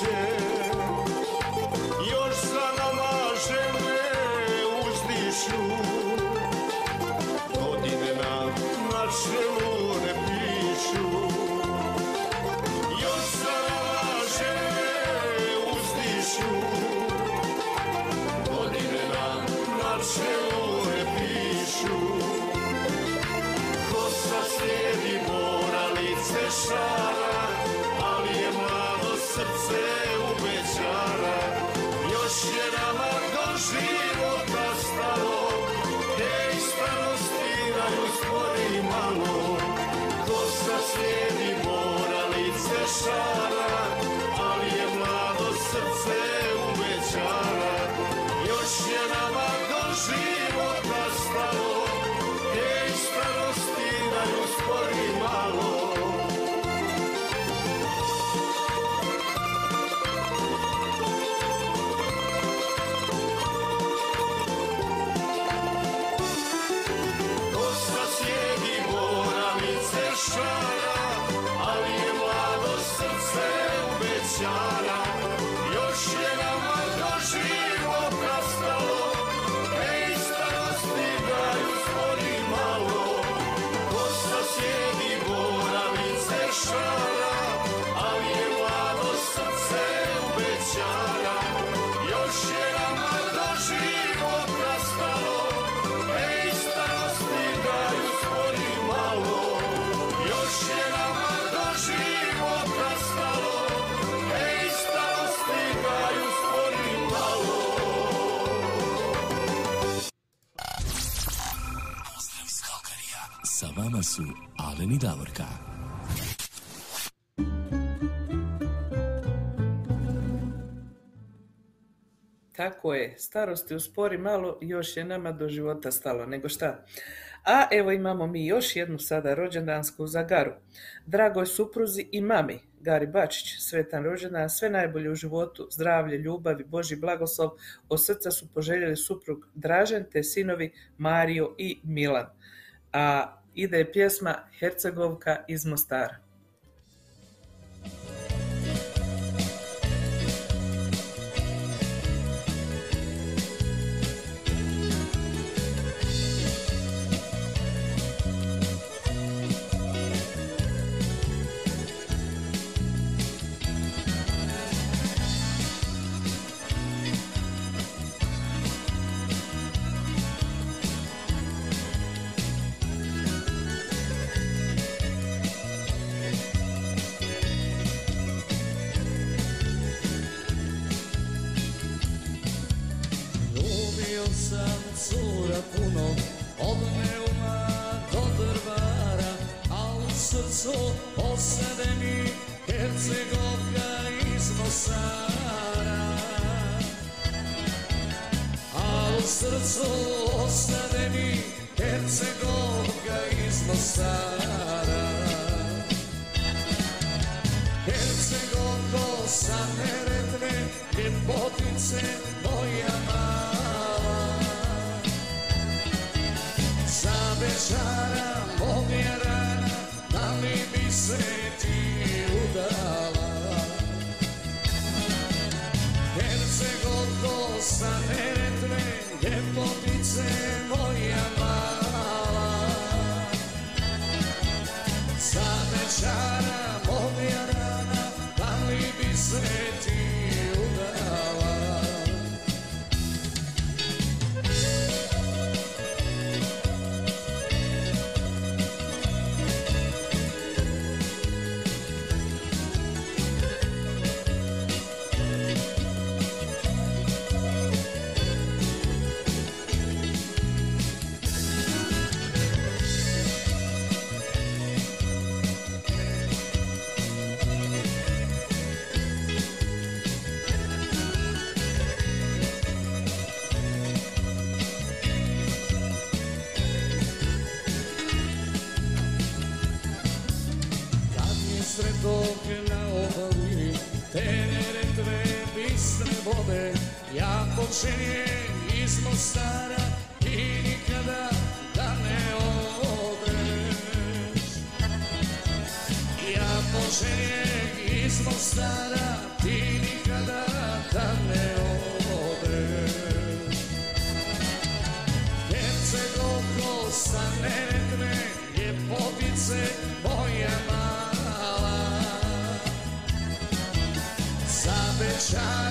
share. Vama su Alen i Davorka. Tako je, starosti uspori malo, još je nama do života stalo, nego šta. A evo imamo mi još jednu sada rođendansku za Garu. Dragoj supruzi i mami, Gari Bačić, svetan rođendan, sve najbolje u životu, zdravlje, ljubav i Boži blagoslov, od srca su poželjeli suprug Dražen te sinovi Mario i Milan. A ide pjesma Hercegovka iz Mostara. Ja počinjem iz Mostara, ti nikada da ne odeš. Hercegovko sa Neretve, ljepotice moja mala. Večara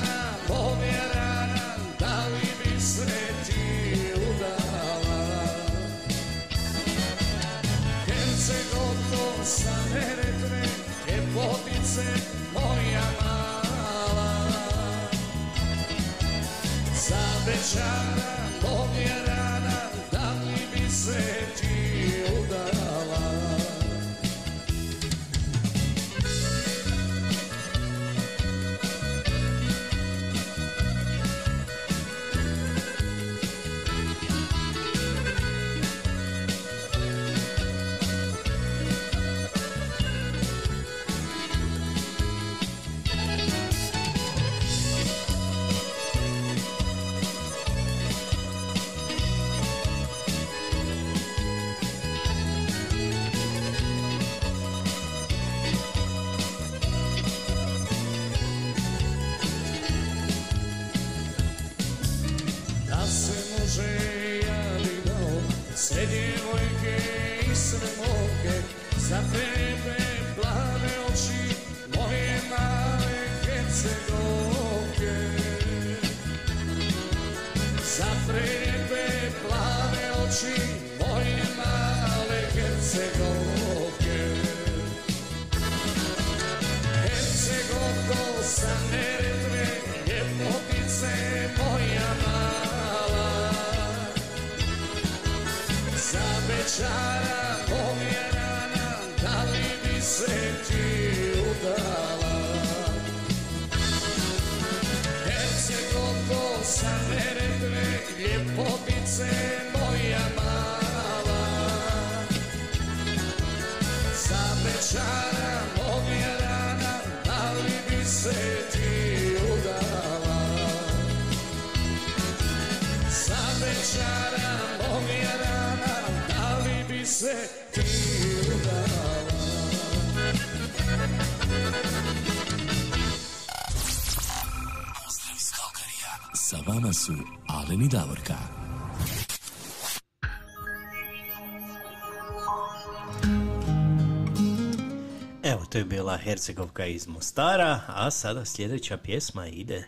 to je bila Hercegovka iz Mostara, a sada sljedeća pjesma ide...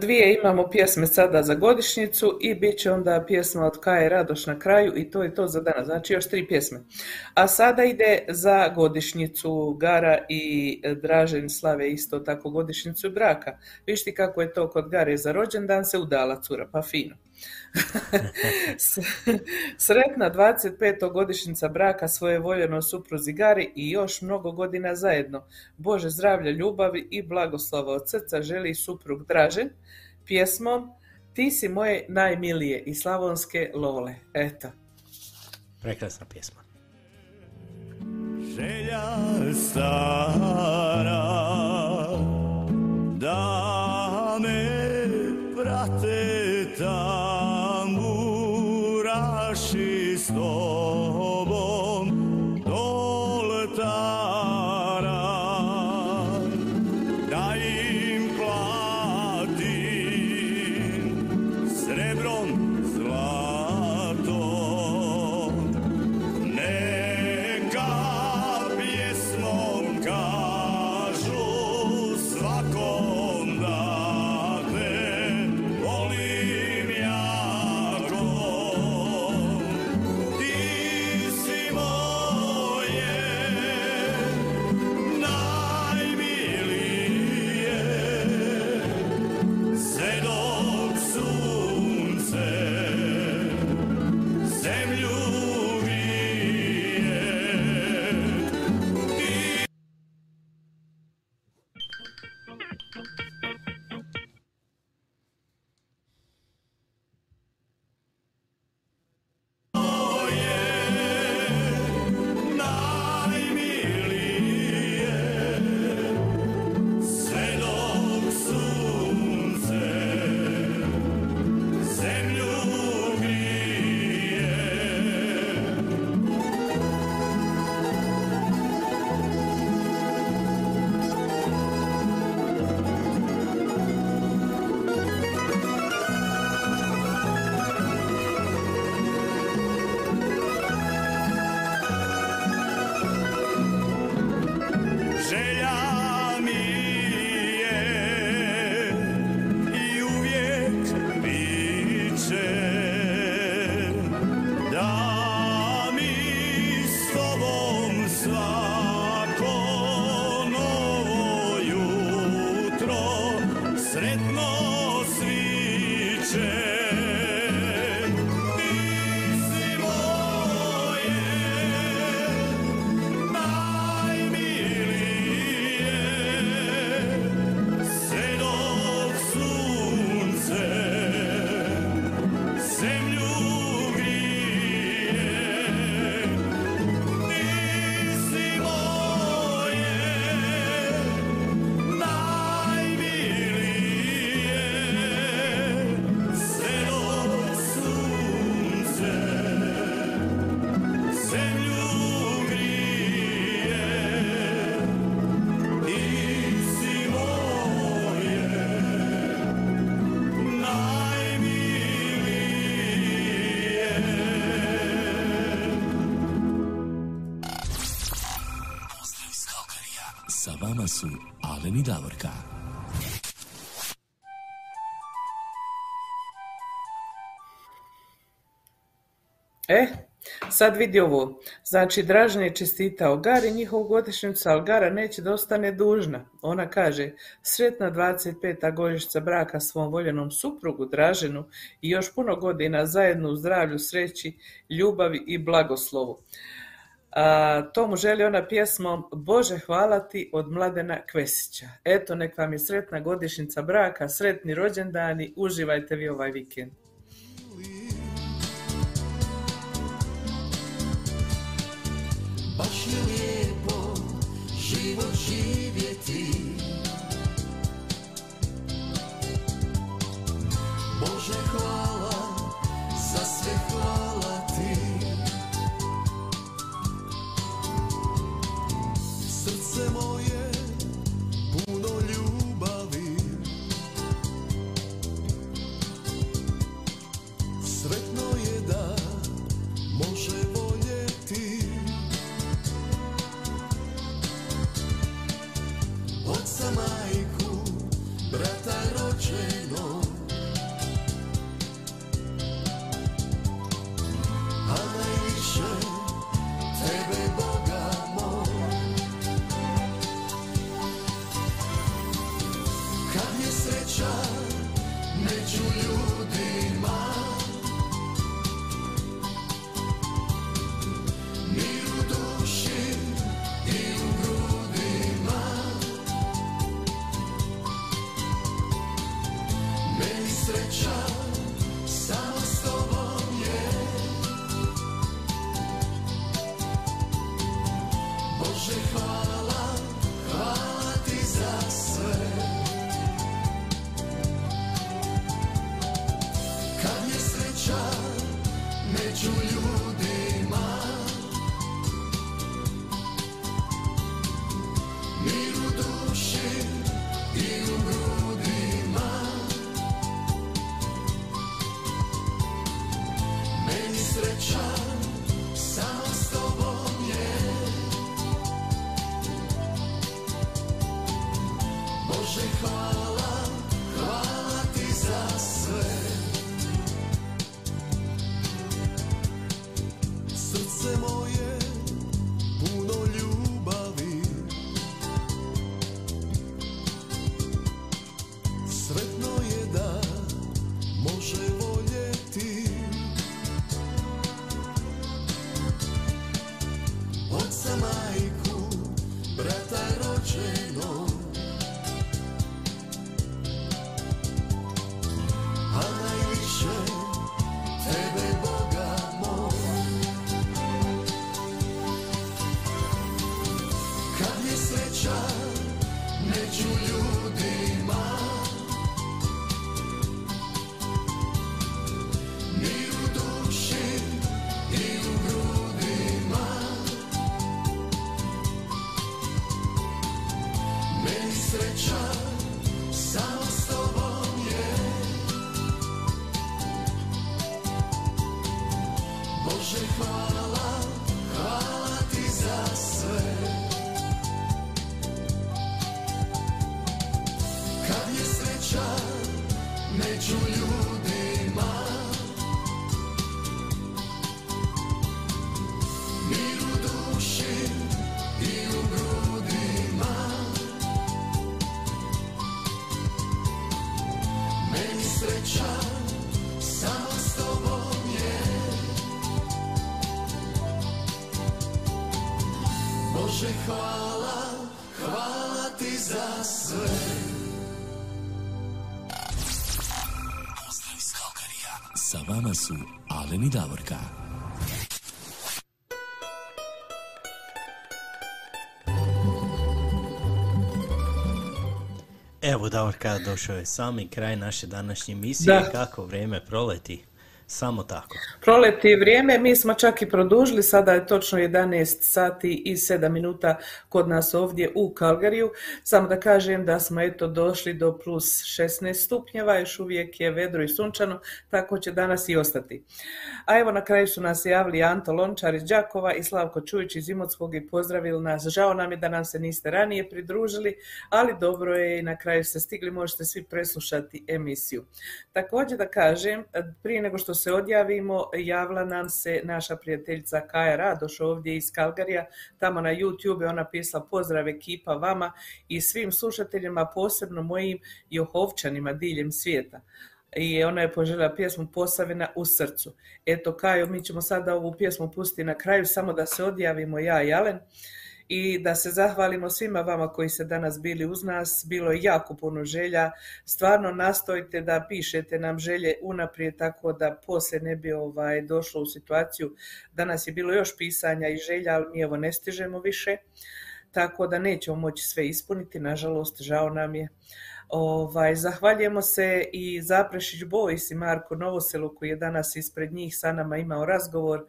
Dvije imamo pjesme sada za godišnjicu i bit će onda pjesma od Kaje Radoš na kraju i to je to za danas. Znači još tri pjesme. A sada ide za godišnjicu Gara i Dražen slave isto tako godišnjicu braka. Viš ti kako je to kod Gare za rođendan se udala cura, pa fino. Sretna 25. godišnjica braka svoje voljeno supruzi Gari i još mnogo godina zajedno. Bože zdravlja, ljubavi i blagoslova od srca želi suprug Dražen pjesmom Ti si moje najmilije i slavonske lole. Eto. Prekrasna pjesma. Želja stara da me prate tamburaši s tobom do su i Davorka. E, sad vidi ovo. Znači, Dražen je čestitao Gari njihovu godišnjicu, ali Gara neće da ostane dužna. Ona kaže, sretna 25. godišnjica braka svom voljenom suprugu Draženu i još puno godina zajedno u zdravlju, sreći, ljubavi i blagoslovu. A, to mu želi ona pjesmom Bože hvala ti od Mladena Kvesića. Eto, nek vam je sretna godišnjica braka, sretni rođendani, uživajte vi ovaj vikend. Baš je lijep život živjeti Bože hvala, Evo Davorka, došao je sami kraj naše današnje emisije. Da. Kako vrijeme proleti, samo tako. Proleti vrijeme, mi smo čak i produžili, sada je točno 11 sati i 7 minuta kod nas ovdje u Kalgariju. Samo da kažem da smo eto došli do plus 16 stupnjeva, još uvijek je vedro i sunčano, tako će danas i ostati. A evo na kraju su nas javili Anto Lončar iz Đakova i Slavko Čujić iz Imotskog i pozdravili nas. Žao nam je da nam se niste ranije pridružili, ali dobro je i na kraju ste stigli, možete svi preslušati emisiju. Također da kažem, prije nego što se odjavimo, javila nam se naša prijateljica Kaja Radoš ovdje iz Kalgarija, tamo na YouTube ona pisala pozdrav ekipa vama i svim slušateljima, posebno mojim Johovčanima diljem svijeta. I ona je poželjela pjesmu Posavina u srcu. Eto Kajo, mi ćemo sada ovu pjesmu pustiti na kraju, samo da se odjavimo ja i Alen i da se zahvalimo svima vama koji ste danas bili uz nas. Bilo je jako puno želja. Stvarno nastojite da pišete nam želje unaprijed tako da poslije ne bi ovaj, došlo u situaciju. Danas je bilo još pisanja i želja, ali mi evo ne stižemo više. tako da nećemo moći sve ispuniti, nažalost, žao nam je. Ovaj, zahvaljujemo se i Zaprešić Boys i Marko Novoselu koji je danas ispred njih sa nama imao razgovor,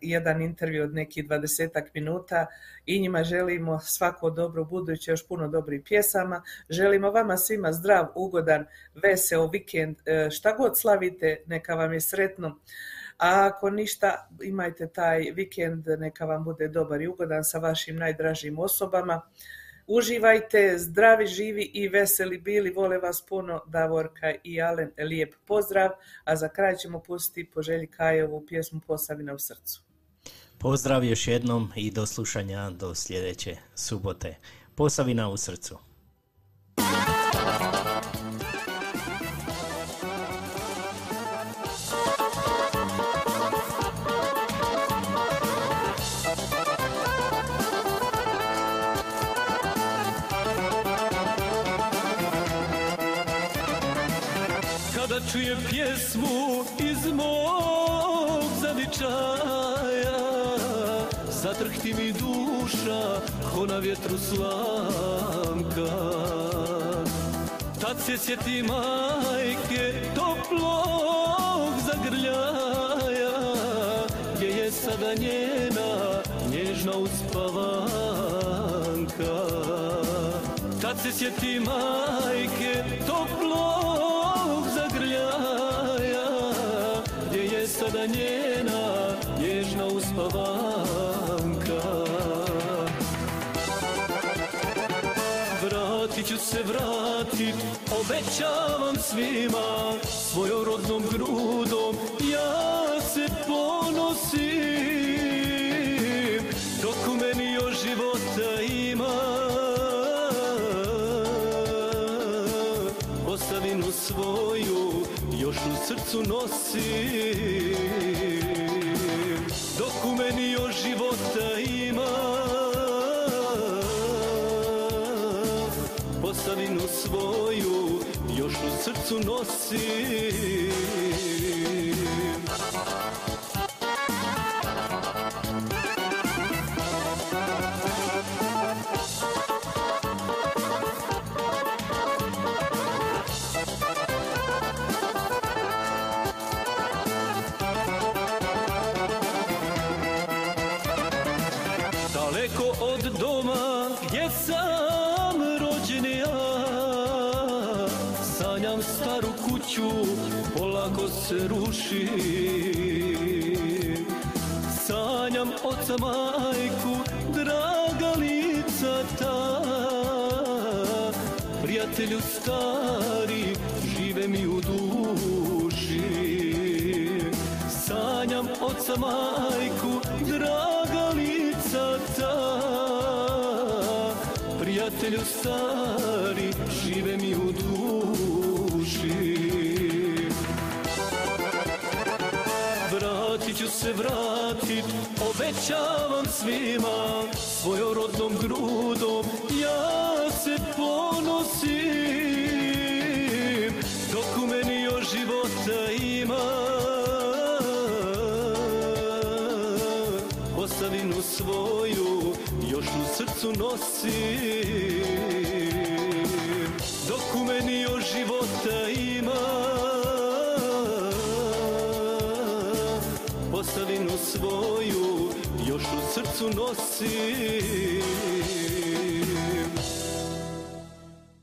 jedan intervju od nekih dvadesetak minuta i njima želimo svako dobro buduće, još puno dobrih pjesama. Želimo vama svima zdrav, ugodan, veseo vikend, eh, šta god slavite, neka vam je sretno. A ako ništa, imajte taj vikend, neka vam bude dobar i ugodan sa vašim najdražim osobama. Uživajte, zdravi, živi i veseli bili, vole vas puno, Davorka i Alen, lijep pozdrav, a za kraj ćemo pustiti po želji Kajevu pjesmu Posavina u srcu. Pozdrav još jednom i do slušanja do sljedeće subote. Posavina u srcu. Čujem pjesmu iz mog zavičaja. Zatrhti mi duša ko na vjetru slamka. Tad se sjeti majke toplog zagrljaja Gdje je sada njena nježna uspavanka. Tad se sjeti majke toplog obećavam svima Svojom rodnom grudom ja se ponosim. Dok u meni još života ima Posavinu svoju još u srcu nosim srcu nosim Oca majku, draga lica ta. Prijatelju stari, žive mi u duši. Sanjam oca majku, draga lica ta. Prijatelju stari, obećavam svima Svojom rodnom grudom ja se ponosim. Dok u meni još života ima Posavinu svoju još u srcu nosim. Dok u meni još života ima Posavinu svoju srcu nosim